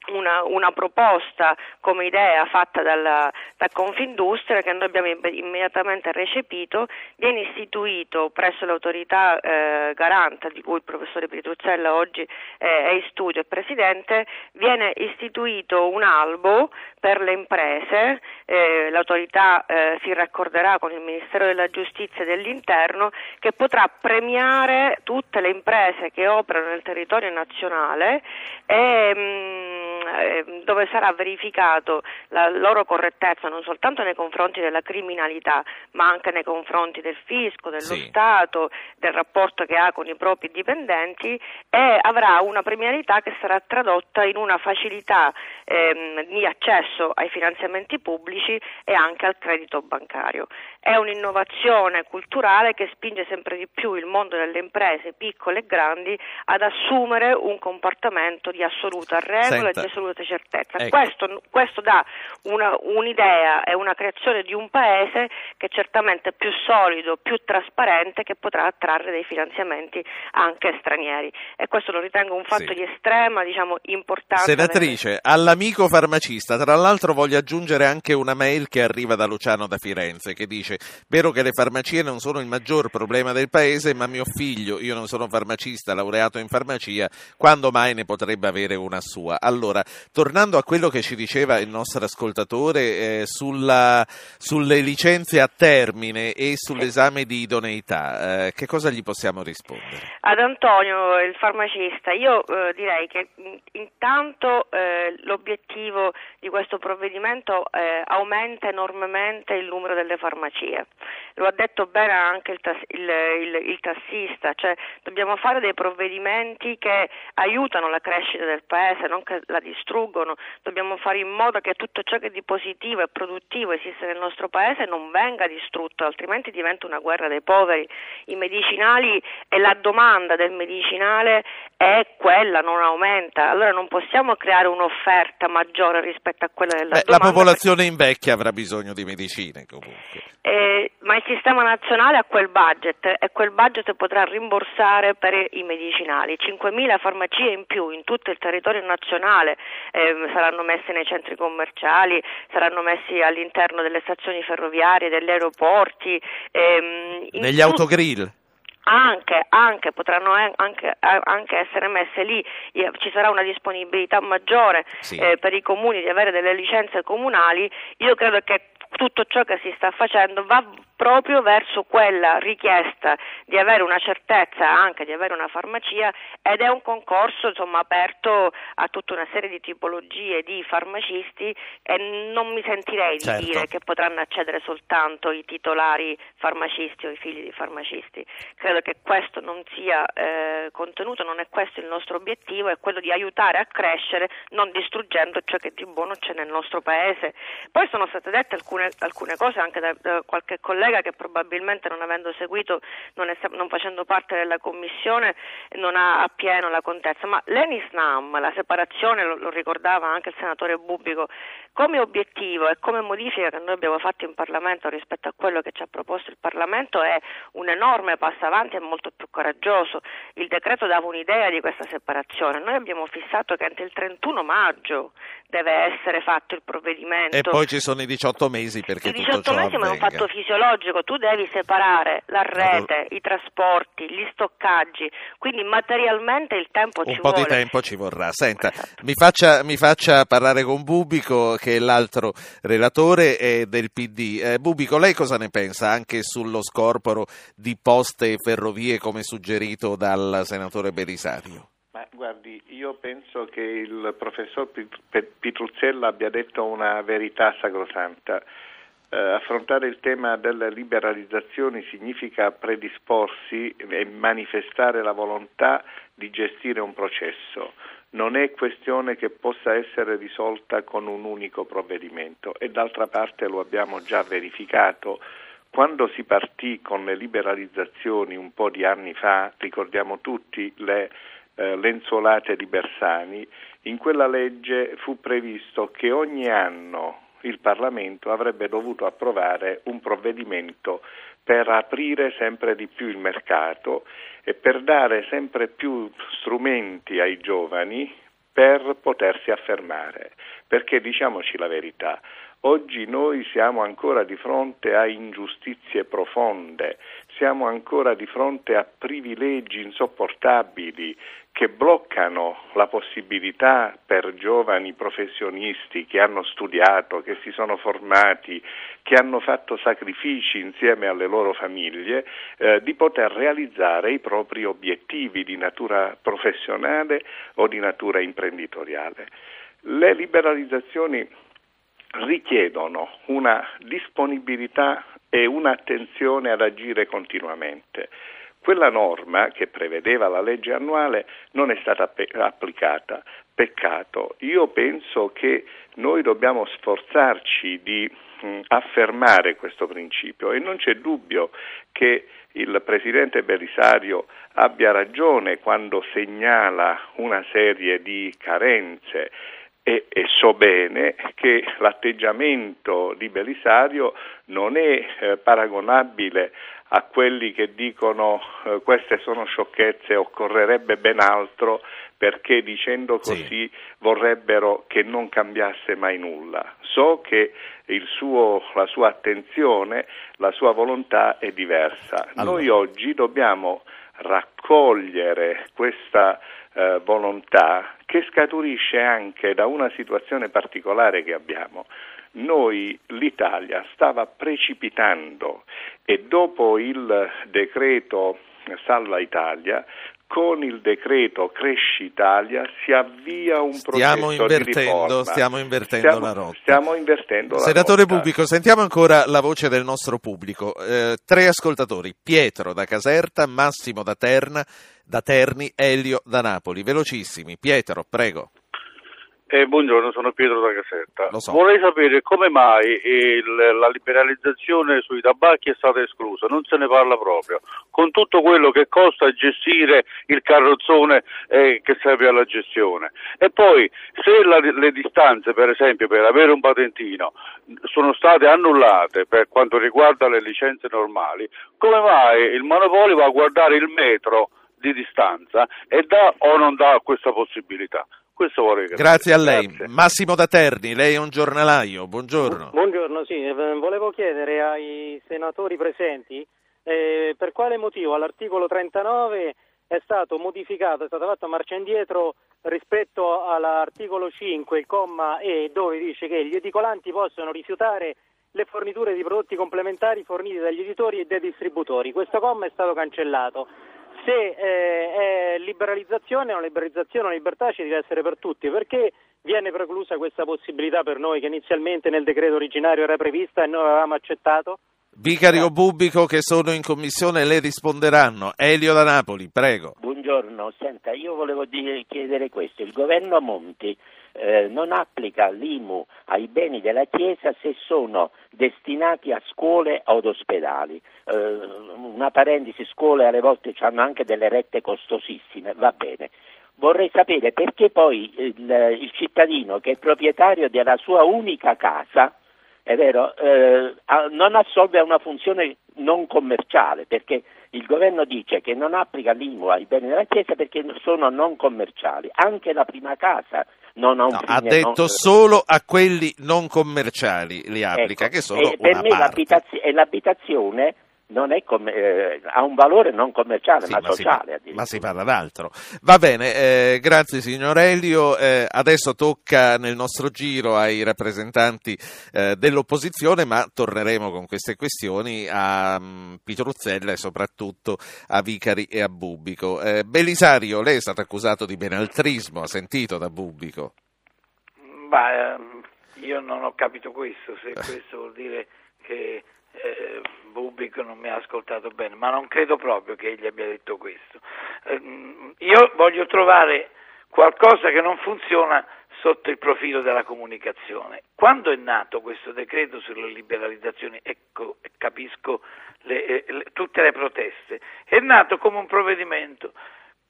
una, una, proposta come idea fatta dalla, da Confindustria che noi abbiamo immediatamente recepito, viene istituito presso l'autorità eh, garanta di cui il professore Pitruzzella oggi eh, è in studio e presidente, viene istituito un albo per le imprese, eh, l'autorità eh, si raccorderà con il Ministero della Giustizia e dell'Interno che potrà premiare tutte le imprese che operano nel territorio nazionale e, mh, Ehm, dove sarà verificato la loro correttezza non soltanto nei confronti della criminalità ma anche nei confronti del fisco, dello sì. Stato, del rapporto che ha con i propri dipendenti e avrà una premialità che sarà tradotta in una facilità ehm, di accesso ai finanziamenti pubblici e anche al credito bancario. È un'innovazione culturale che spinge sempre di più il mondo delle imprese piccole e grandi ad assumere un comportamento di assoluta regola e di assoluta certezza. Ecco. Questo, questo, dà una, un'idea e una creazione di un paese che è certamente più solido, più trasparente, che potrà attrarre dei finanziamenti anche stranieri. E questo lo ritengo un fatto sì. di estrema diciamo, importanza. Senatrice, all'amico farmacista, tra l'altro voglio aggiungere anche una mail che arriva da Luciano da Firenze che dice vero che le farmacie non sono il maggior problema del paese, ma mio figlio, io non sono farmacista, laureato in farmacia, quando mai ne potrebbe avere una sua? Allora, tornando a quello che ci diceva il nostro ascoltatore eh, sulla, sulle licenze a termine e sull'esame di idoneità, eh, che cosa gli possiamo rispondere? Ad Antonio, il farmacista, io eh, direi che intanto eh, l'obiettivo di questo provvedimento eh, aumenta enormemente il numero delle farmacie. Lo ha detto bene anche il, tass- il, il, il tassista, cioè dobbiamo fare dei provvedimenti che aiutano la crescita del paese, non che la distruggono, dobbiamo fare in modo che tutto ciò che di positivo e produttivo esiste nel nostro paese non venga distrutto, altrimenti diventa una guerra dei poveri. I medicinali e la domanda del medicinale è quella, non aumenta, allora non possiamo creare un'offerta maggiore rispetto a quella della Beh, domanda. La popolazione invecchia avrà bisogno di medicine comunque. Eh, ma il sistema nazionale ha quel budget e quel budget potrà rimborsare per i medicinali. 5.000 farmacie in più in tutto il territorio nazionale eh, saranno messe nei centri commerciali, saranno messi all'interno delle stazioni ferroviarie, degli aeroporti. Ehm, Negli autogrill? Anche, anche, potranno anche, anche, essere messe lì, ci sarà una disponibilità maggiore sì. eh, per i comuni di avere delle licenze comunali, io credo che tutto ciò che si sta facendo va proprio verso quella richiesta di avere una certezza anche di avere una farmacia ed è un concorso insomma, aperto a tutta una serie di tipologie di farmacisti e non mi sentirei di certo. dire che potranno accedere soltanto i titolari farmacisti o i figli di farmacisti. Credo che questo non sia eh, contenuto, non è questo il nostro obiettivo, è quello di aiutare a crescere non distruggendo ciò che di buono c'è nel nostro paese. Poi sono state dette alcune alcune, alcune cose anche da, da, qualche collega che probabilmente non avendo seguito, non, è, non facendo parte della commissione, non ha appieno la contezza, ma l'Enisnam, la separazione, lo, lo ricordava anche il senatore Bubico, come obiettivo e come modifica che noi abbiamo fatto in Parlamento rispetto a quello che ci ha proposto il Parlamento è un enorme passo avanti e molto più coraggioso. Il decreto dava un'idea di questa separazione, noi abbiamo fissato che entro il 31 maggio deve essere fatto il provvedimento. E poi ci sono i 18 mesi perché I 18 mesi ma è un fatto fisiologico, tu devi separare la rete, i trasporti, gli stoccaggi, quindi materialmente il tempo un ci vuole. Un po' di tempo ci vorrà. Senta, esatto. mi, faccia, mi, faccia, parlare con Bubico che è l'altro relatore eh, del PD. Eh, Bubico, lei cosa ne pensa anche sullo scorporo di poste e ferrovie come suggerito dal senatore Belisario? Guardi, io penso che il professor Pitruzzella abbia detto una verità sacrosanta. Eh, affrontare il tema delle liberalizzazioni significa predisporsi e manifestare la volontà di gestire un processo. Non è questione che possa essere risolta con un unico provvedimento e d'altra parte lo abbiamo già verificato. Quando si partì con le liberalizzazioni un po' di anni fa, ricordiamo tutti le eh, lenzuolate di Bersani, in quella legge fu previsto che ogni anno il Parlamento avrebbe dovuto approvare un provvedimento per aprire sempre di più il mercato e per dare sempre più strumenti ai giovani per potersi affermare. Perché diciamoci la verità, oggi noi siamo ancora di fronte a ingiustizie profonde, siamo ancora di fronte a privilegi insopportabili che bloccano la possibilità per giovani professionisti che hanno studiato, che si sono formati, che hanno fatto sacrifici insieme alle loro famiglie, eh, di poter realizzare i propri obiettivi di natura professionale o di natura imprenditoriale. Le liberalizzazioni richiedono una disponibilità e un'attenzione ad agire continuamente. Quella norma che prevedeva la legge annuale non è stata pe- applicata. Peccato. Io penso che noi dobbiamo sforzarci di mh, affermare questo principio e non c'è dubbio che il Presidente Belisario abbia ragione quando segnala una serie di carenze e, e, so bene che l'atteggiamento di Belisario non è eh, paragonabile a quelli che dicono eh, queste sono sciocchezze, occorrerebbe ben altro perché dicendo così sì. vorrebbero che non cambiasse mai nulla. So che suo, la sua attenzione, la sua volontà è diversa. Allora. Noi oggi dobbiamo raccogliere questa eh, volontà che scaturisce anche da una situazione particolare che abbiamo. Noi, l'Italia, stava precipitando e dopo il decreto Salva Italia con il decreto Cresci Italia si avvia un stiamo processo invertendo. Stiamo invertendo stiamo, la rotta. Stiamo invertendo la Senatore rotta. Bubico, sentiamo ancora la voce del nostro pubblico. Eh, tre ascoltatori, Pietro da Caserta, Massimo da Terna, da Terni, Elio da Napoli. Velocissimi. Pietro, prego. Eh, buongiorno, sono Pietro da Caserta. So. Vorrei sapere come mai il, la liberalizzazione sui tabacchi è stata esclusa, non se ne parla proprio, con tutto quello che costa gestire il carrozzone eh, che serve alla gestione. E poi, se la, le distanze, per esempio, per avere un patentino sono state annullate per quanto riguarda le licenze normali, come mai il monopolio va a guardare il metro di distanza e dà o non dà questa possibilità? Questo vorrei capire. Grazie a lei. Grazie. Massimo da Terni, lei è un giornalaio, buongiorno. Buongiorno, sì, eh, volevo chiedere ai senatori presenti eh, per quale motivo all'articolo 39 è stato modificato, è stata fatta marcia indietro rispetto all'articolo 5, il comma E, dove dice che gli edicolanti possono rifiutare le forniture di prodotti complementari forniti dagli editori e dai distributori. Questo comma è stato cancellato se eh, è liberalizzazione, una liberalizzazione, una libertà ci deve essere per tutti, perché viene preclusa questa possibilità per noi che inizialmente nel decreto originario era prevista e noi avevamo accettato? Vicario Bubico che sono in commissione le risponderanno. Elio da Napoli, prego. Buongiorno buongiorno. Senta, io volevo dire, chiedere questo. Il governo Monti eh, non applica l'IMU ai beni della Chiesa se sono destinati a scuole o ad ospedali. Eh, una parentesi, scuole alle volte hanno anche delle rette costosissime, va bene. Vorrei sapere perché poi il, il cittadino che è proprietario della sua unica casa, è vero, eh, non assolve a una funzione non commerciale, perché il governo dice che non applica l'IMU ai beni della Chiesa perché sono non commerciali. Anche la prima casa non ha un no. Ha detto non... solo a quelli non commerciali li applica, ecco, che sono e per me l'abitazio- l'abitazione non è com- eh, ha un valore non commerciale Sì, ma, ma, si, sociale. ma si parla d'altro. Va bene, eh, grazie signor Elio. Eh, adesso tocca nel nostro giro ai rappresentanti eh, dell'opposizione, ma torneremo con queste questioni a mm, Pitruzzella e soprattutto a Vicari e a Bubbico. Eh, Belisario, lei è stato accusato di benaltrismo, ha sentito da Bubbico? Ma ehm, io non ho capito questo, se questo vuol dire che eh, Bubico non mi ha ascoltato bene, ma non credo proprio che egli abbia detto questo. Ehm, io voglio trovare qualcosa che non funziona sotto il profilo della comunicazione. Quando è nato questo decreto sulle liberalizzazioni, ecco, capisco le, eh, le, tutte le proteste, è nato come un provvedimento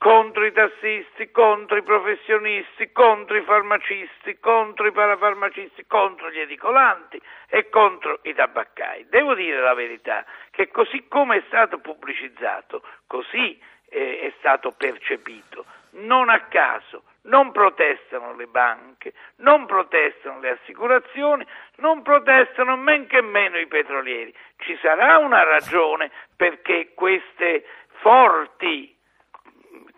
contro i tassisti, contro i professionisti, contro i farmacisti, contro i parafarmacisti, contro gli edicolanti e contro i tabaccai. Devo dire la verità che così come è stato pubblicizzato, così eh, è stato percepito. Non a caso non protestano le banche, non protestano le assicurazioni, non protestano men che meno i petrolieri. Ci sarà una ragione perché queste forti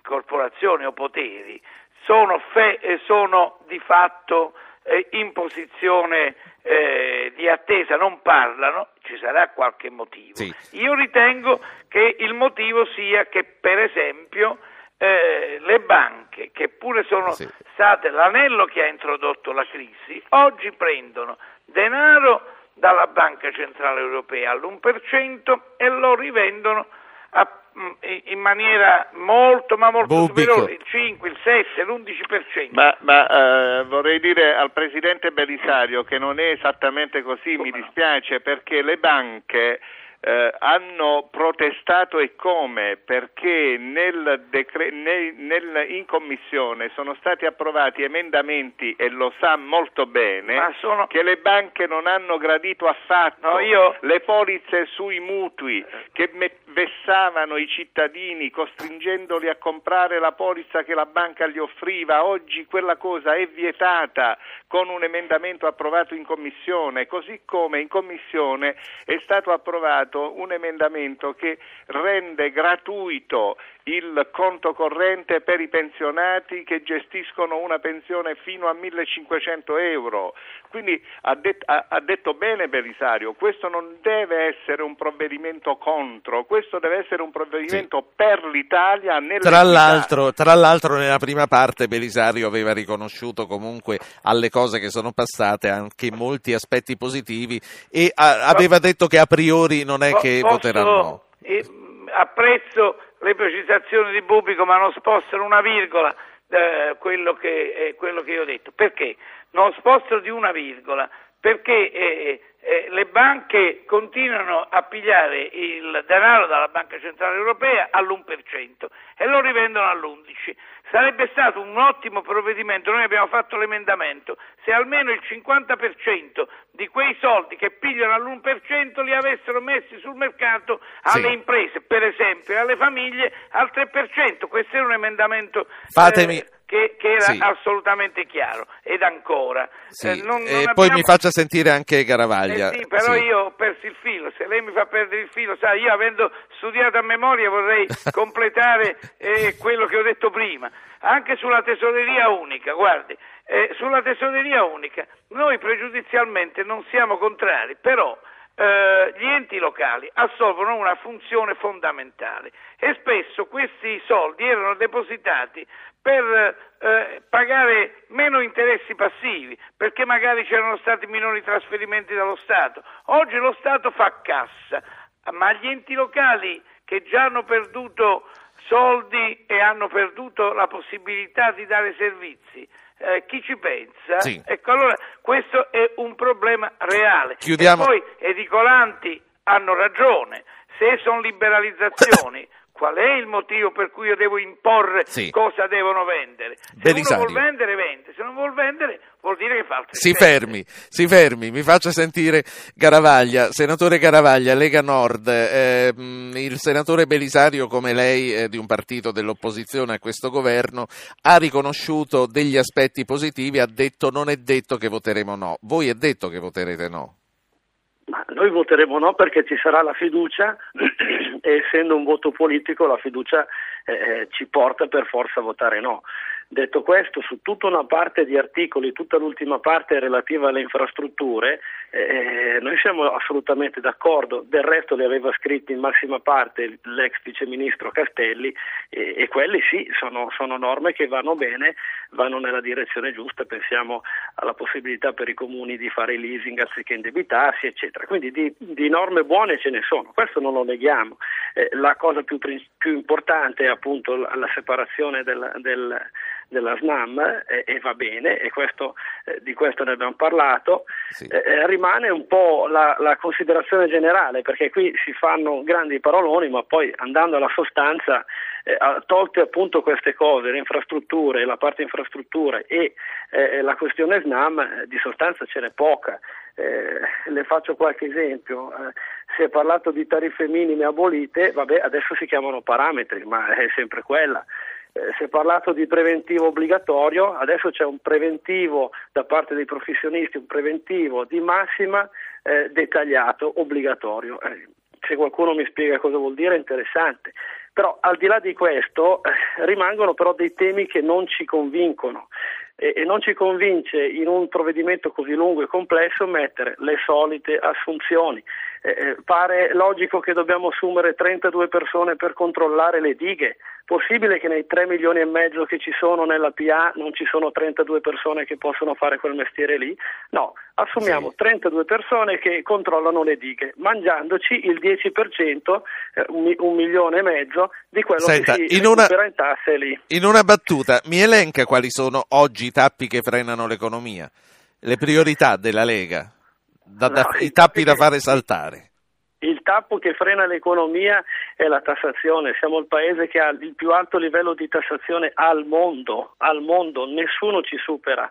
corporazioni o poteri sono, fe- sono di fatto eh, in posizione eh, di attesa, non parlano, ci sarà qualche motivo. Sì. Io ritengo che il motivo sia che, per esempio, eh, le banche, che pure sono Sì. state l'anello che ha introdotto la crisi, oggi prendono denaro dalla Banca Centrale Europea all'1% e lo rivendono in maniera molto ma molto Bubico. superiore, il 5, il 7, l'11%. Ma, ma, eh, vorrei dire al Presidente Belisario che non è esattamente così, mi Come no? dispiace, perché le banche eh, hanno protestato e come? Perché nel decre- nei- nel- in commissione sono stati approvati emendamenti, e lo sa molto bene, sono- che le banche non hanno gradito affatto. No, io- Le polizze sui mutui che me- vessavano i cittadini costringendoli a comprare la polizza che la banca gli offriva, oggi quella cosa è vietata con un emendamento approvato in commissione, così come in commissione è stato approvato un emendamento che rende gratuito il conto corrente per i pensionati che gestiscono una pensione fino a 1500 euro. Quindi ha, det- ha- detto bene Belisario, questo non deve essere un provvedimento contro, questo deve essere un provvedimento per l'Italia. Tra l'altro, tra l'altro nella prima parte Belisario aveva riconosciuto comunque alle cose che sono passate anche molti aspetti positivi e a- aveva detto che a priori non è Po- che posso- voterà no. eh, apprezzo le precisazioni di Bubico, ma non spostano una virgola eh, quello, che, eh, quello che io ho detto. Perché? Non spostano di una virgola, perché eh, le banche continuano a pigliare il denaro dalla Banca Centrale Europea all'1% e lo rivendono all'11%. Sarebbe stato un ottimo provvedimento, noi abbiamo fatto l'emendamento, se almeno il 50% di quei soldi che pigliano all'1% li avessero messi sul mercato alle Sì. imprese, per esempio, e alle famiglie al 3%. Questo era un emendamento Fatemi- eh, che, che era Sì. assolutamente chiaro. Ed ancora. Sì, eh, non- non e poi abbiamo- mi faccia sentire anche Garavaglia. eh sì, però Sì. io ho perso il filo, se lei mi fa perdere il filo, sai, io avendo studiato a memoria vorrei completare eh, quello che ho detto prima. Anche sulla tesoreria unica, guardi, eh, sulla tesoreria unica noi pregiudizialmente non siamo contrari, però eh, gli enti locali assolvono una funzione fondamentale e spesso questi soldi erano depositati per eh, pagare meno interessi passivi, perché magari c'erano stati minori trasferimenti dallo Stato. Oggi lo Stato fa cassa, ma gli enti locali che già hanno perduto soldi e hanno perduto la possibilità di dare servizi. Eh, chi ci pensa? Sì. Ecco, allora questo è un problema reale. Chiudiamo- E poi edicolanti hanno ragione, se sono liberalizzazioni, qual è il motivo per cui io devo imporre Sì. cosa devono vendere? Se Belisario. uno vuol vendere, vende, se non vuol vendere vuol dire che fa altri Si tempi. fermi, si fermi, mi faccia sentire Garavaglia, senatore Garavaglia, Lega Nord, eh, il senatore Belisario come lei eh, di un partito dell'opposizione a questo governo ha riconosciuto degli aspetti positivi, ha detto non è detto che voteremo no, voi è detto che voterete no. Ma noi voteremo no perché ci sarà la fiducia e essendo un voto politico la fiducia eh, ci porta per forza a votare no. Detto questo, su tutta una parte di articoli, tutta l'ultima parte relativa alle infrastrutture, eh, noi siamo assolutamente d'accordo, del resto li aveva scritti in massima parte l'ex viceministro Castelli e, e quelli sì, sono, sono norme che vanno bene, vanno nella direzione giusta, pensiamo alla possibilità per i comuni di fare leasing anziché indebitarsi, eccetera. Quindi di, di norme buone ce ne sono, questo non lo neghiamo. Eh, la cosa più, più importante è appunto la, la separazione del, del, della SNAM eh, e va bene, e questo, eh, di questo ne abbiamo parlato. Sì. Eh, eh, rimane un po' la, la considerazione generale, perché qui si fanno grandi paroloni, ma poi andando alla sostanza, eh, tolte appunto queste cose, le infrastrutture, la parte infrastrutture e eh, la questione SNAM, di sostanza ce n'è poca. Le faccio qualche esempio. Si è parlato di tariffe minime abolite, vabbè, adesso si chiamano parametri, ma è sempre quella. Eh, si è parlato di preventivo obbligatorio, adesso c'è un preventivo da parte dei professionisti, un preventivo di massima eh, dettagliato, obbligatorio. Eh, se qualcuno mi spiega cosa vuol dire è interessante. Però al di là di questo eh, rimangono però dei temi che non ci convincono e, e non ci convince in un provvedimento così lungo e complesso mettere le solite assunzioni. Eh, eh, pare logico che dobbiamo assumere 32 persone per controllare le dighe. Possibile che nei 3 milioni e mezzo che ci sono nella PA non ci sono 32 persone che possono fare quel mestiere lì? No, assumiamo Sì. 32 persone che controllano le dighe, mangiandoci il 10%, eh, un, un milione e mezzo di quello Senta, che si in una- in tasse lì. In una battuta, mi elenca quali sono oggi i tappi che frenano l'economia, le priorità della Lega, da- da- No, i tappi tappi da fare saltare. Il tappo che frena l'economia è la tassazione, siamo il paese che ha il più alto livello di tassazione al mondo, al mondo, nessuno ci supera.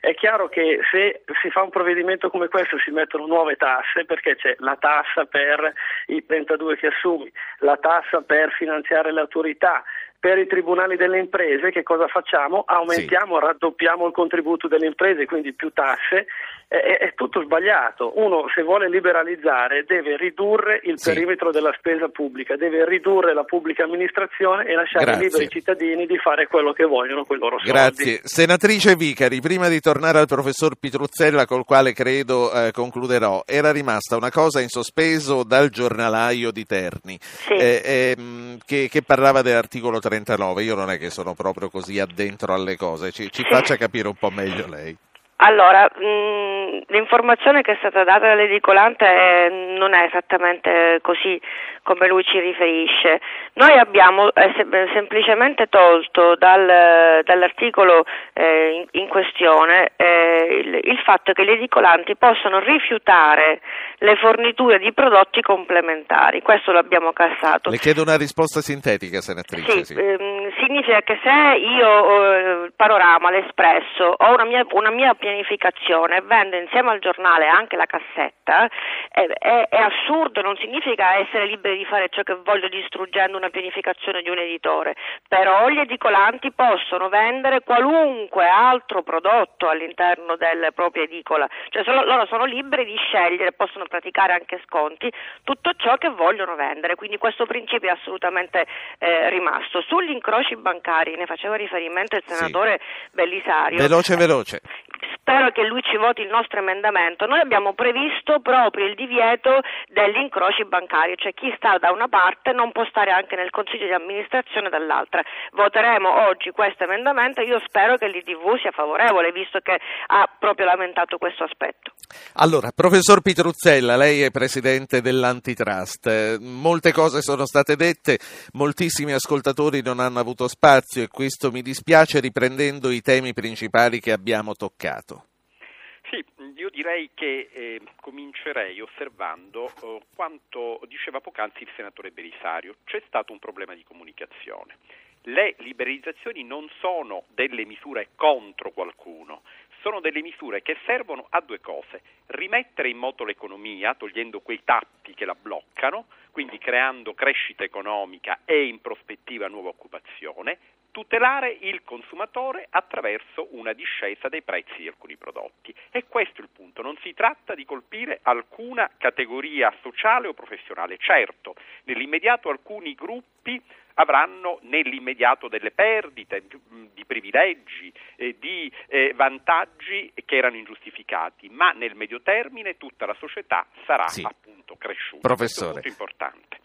È chiaro che se si fa un provvedimento come questo si mettono nuove tasse perché c'è la tassa per i 32 che assumi, la tassa per finanziare le autorità, per i tribunali delle imprese che cosa facciamo? Aumentiamo, raddoppiamo il contributo delle imprese, quindi più tasse, è- è tutto sbagliato. Uno se vuole liberalizzare deve ridurre il Sì. perimetro della spesa pubblica, deve ridurre la pubblica amministrazione e lasciare Grazie. liberi i cittadini di fare quello che vogliono con i loro soldi. Grazie. Senatrice Vicari, prima di tornare al professor Pitruzzella col quale credo eh, concluderò, era rimasta una cosa in sospeso dal giornalaio di Terni Sì. eh, ehm, che, che parlava dell'articolo 39. Io non è che sono proprio così addentro alle cose, ci, ci faccia capire un po' meglio lei. Allora, mh, l'informazione che è stata data dall'edicolante eh, non è esattamente così come lui ci riferisce. Noi abbiamo eh, sem- semplicemente tolto dal- dall'articolo eh, in, in questione eh, il, il fatto che gli edicolanti possono rifiutare le forniture di prodotti complementari. Questo l'abbiamo cassato. Le chiedo una risposta sintetica, senatrice. Sì, ehm, significa che se io eh, panorama, l'Espresso, ho una mia, una mia pianificazione vendo insieme al giornale anche la cassetta, è, è- è assurdo, non significa essere liberi di fare ciò che voglio distruggendo una pianificazione di un editore, però gli edicolanti possono vendere qualunque altro prodotto all'interno della propria edicola, cioè sono- loro sono liberi di scegliere, possono praticare anche sconti, tutto ciò che vogliono vendere, quindi questo principio è assolutamente eh, rimasto. Sugli incroci bancari ne faceva riferimento il Sì. senatore Bellisario. Veloce, veloce. spero che lui ci voti il nostro emendamento. Noi abbiamo previsto proprio il divieto degli incroci bancari, cioè chi sta da una parte non può stare anche nel consiglio di amministrazione dall'altra. Voteremo oggi questo emendamento e io spero che l'IDV sia favorevole, visto che ha proprio lamentato questo aspetto. Allora, professor Pitruzzella, lei è presidente dell'Antitrust. Eh, molte cose sono state dette, moltissimi ascoltatori non hanno avuto spazio e questo mi dispiace riprendendo i temi principali che abbiamo toccato. Sì, io direi che eh, comincerei osservando eh, quanto diceva poc'anzi il senatore Belisario. C'è stato un problema di comunicazione. Le liberalizzazioni non sono delle misure contro qualcuno, sono delle misure che servono a due cose, rimettere in moto l'economia togliendo quei tappi che la bloccano, quindi creando crescita economica e in prospettiva nuova occupazione, tutelare il consumatore attraverso una discesa dei prezzi di alcuni prodotti. E questo è il punto, non si tratta di colpire alcuna categoria sociale o professionale, certo, nell'immediato alcuni gruppi avranno nell'immediato delle perdite di privilegi, eh, di eh, vantaggi che erano ingiustificati, ma nel medio termine tutta la società sarà sì. appunto cresciuta. Professore. Questo è molto importante.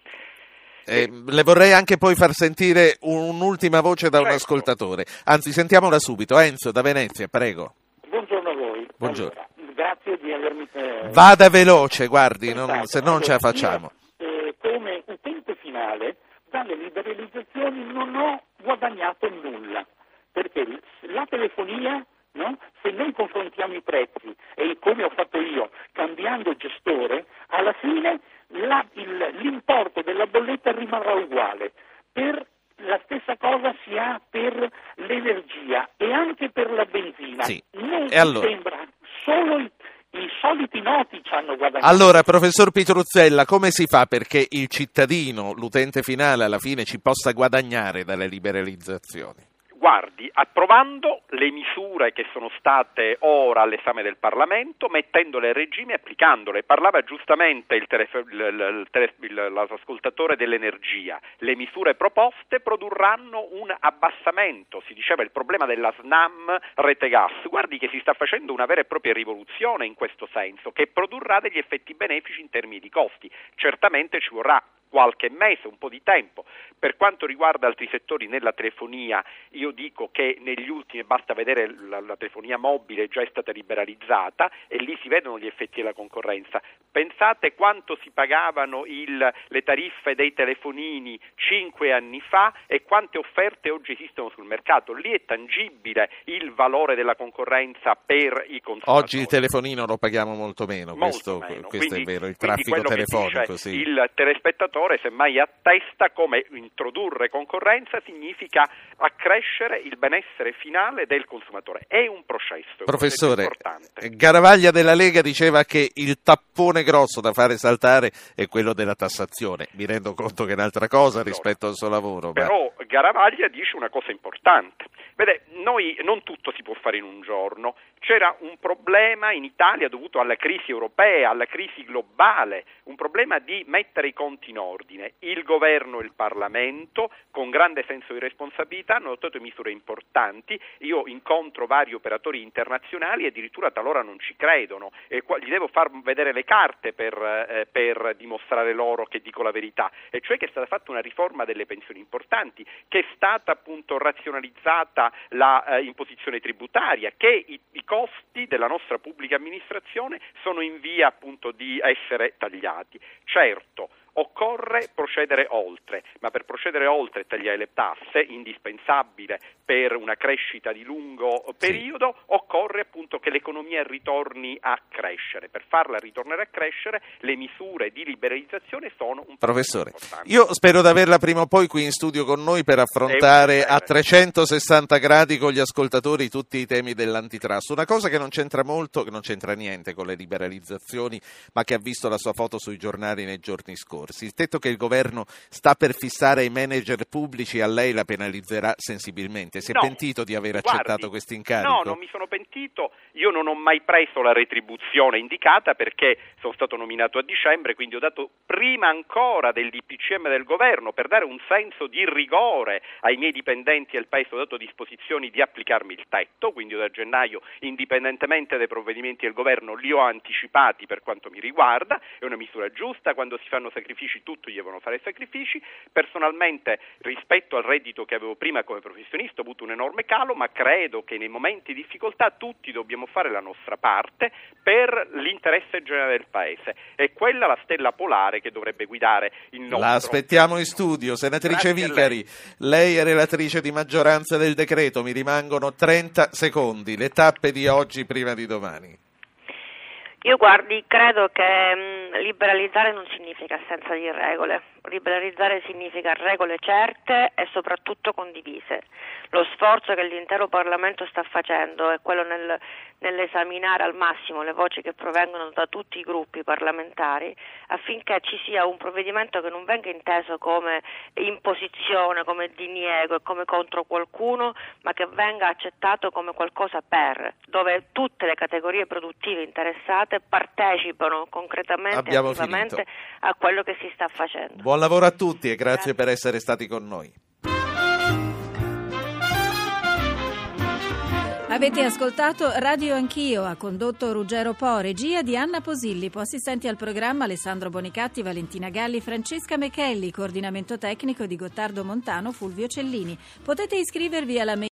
Eh, le vorrei anche poi far sentire un'ultima voce da un ascoltatore. Anzi, sentiamola subito. Enzo da Venezia, prego. Buongiorno a voi. Buongiorno. Allora, grazie di avermi. Eh... Vada veloce, guardi, non, se non ce la facciamo. Io, eh, come utente finale dalle liberalizzazioni non ho guadagnato nulla, perché la telefonia, no? se noi confrontiamo i prezzi e come ho fatto io, cambiando gestore, alla fine la, il, l'importo della bolletta rimarrà uguale. Per la stessa cosa si ha per l'energia e anche per la benzina. Sì. Non allora? sembra solo il i soliti noti ci hanno guadagnato. Allora, professor Pitruzzella, come si fa perché il cittadino, l'utente finale, alla fine ci possa guadagnare dalle liberalizzazioni? Guardi, approvando le misure che sono state ora all'esame del Parlamento, mettendole a regime e applicandole. Parlava giustamente il telef- il, il, l'ascoltatore dell'energia. Le misure proposte produrranno un abbassamento, si diceva il problema della SNAM rete gas. Guardi che si sta facendo una vera e propria rivoluzione in questo senso, che produrrà degli effetti benefici in termini di costi. Certamente ci vorrà qualche mese, un po' di tempo. Per quanto riguarda altri settori nella telefonia, io dico che negli ultimi, basta vedere la, la telefonia mobile già è stata liberalizzata e lì si vedono gli effetti della concorrenza. Pensate quanto si pagavano il, le tariffe dei telefonini cinque anni fa e quante offerte oggi esistono sul mercato. Lì è tangibile il valore della concorrenza per i consumatori. Oggi il telefonino lo paghiamo molto meno, molto questo, meno. questo quindi, è vero, il traffico telefonico. Sì. Il telespettatore semmai attesta come introdurre concorrenza significa accrescere il benessere finale del consumatore. È un processo. Professore, Garavaglia della Lega diceva che il tappone grosso da fare saltare è quello della tassazione. Mi rendo conto che è un'altra cosa rispetto al suo lavoro. Però ma... Garavaglia dice una cosa importante. Vede, noi non tutto si può fare in un giorno. C'era un problema in Italia dovuto alla crisi europea, alla crisi globale, un problema di mettere i conti in ordine. Il governo e il Parlamento, con grande senso di responsabilità, hanno adottato misure importanti. Io incontro vari operatori internazionali e addirittura talora non ci credono. E qua, gli devo far vedere le carte per, eh, per dimostrare loro che dico la verità. E cioè che è stata fatta una riforma delle pensioni importanti, che è stata appunto razionalizzata la eh, imposizione tributaria, che i, i costi della nostra pubblica amministrazione sono in via appunto di essere tagliati. Certo, Occorre procedere oltre, ma per procedere oltre e tagliare le tasse, indispensabile per una crescita di lungo periodo, sì. occorre appunto che l'economia ritorni a crescere. Per farla ritornare a crescere, le misure di liberalizzazione sono un Professore, io spero di averla prima o poi qui in studio con noi per affrontare a 360 gradi con gli ascoltatori tutti i temi dell'antitrust. Una cosa che non c'entra molto, che non c'entra niente con le liberalizzazioni, ma che ha visto la sua foto sui giornali nei giorni scorsi imporsi. Il tetto che il governo sta per fissare ai manager pubblici a lei la penalizzerà sensibilmente. Si è No, pentito di aver accettato questo incarico? No, non mi sono pentito, io non ho mai preso la retribuzione indicata perché sono stato nominato a dicembre, quindi ho dato prima ancora del DPCM del governo per dare un senso di rigore ai miei dipendenti e al Paese, ho dato disposizioni di applicarmi il tetto, quindi da gennaio, indipendentemente dai provvedimenti del governo, li ho anticipati per quanto mi riguarda, è una misura giusta, quando si fanno sacrifici tutti devono fare sacrifici, personalmente rispetto al reddito che avevo prima come professionista ho avuto un enorme calo, ma credo che nei momenti di difficoltà tutti dobbiamo fare la nostra parte per l'interesse generale del Paese. È quella la stella polare che dovrebbe guidare il nostro... La aspettiamo in studio. Senatrice Grazie Vicari, lei è relatrice di maggioranza del decreto, mi rimangono 30 secondi, le tappe di oggi prima di domani. Io guardi, credo che mh, liberalizzare non significa assenza di regole, liberalizzare significa regole certe e soprattutto condivise. Lo sforzo che l'intero Parlamento sta facendo è quello nel, nell'esaminare al massimo le voci che provengono da tutti i gruppi parlamentari affinché ci sia un provvedimento che non venga inteso come imposizione, come diniego e come contro qualcuno, ma che venga accettato come qualcosa per, dove tutte le categorie produttive interessate partecipano concretamente e attivamente finito. a quello che si sta facendo. Buon lavoro a tutti e grazie per essere stati con noi. Avete ascoltato Radio Anch'io, ha condotto Ruggero Po, regia di Anna Posillipo, assistenti al programma Alessandro Bonicatti, Valentina Galli, Francesca Mechelli, coordinamento tecnico di Gottardo Montano, Fulvio Cellini. Potete iscrivervi alla mail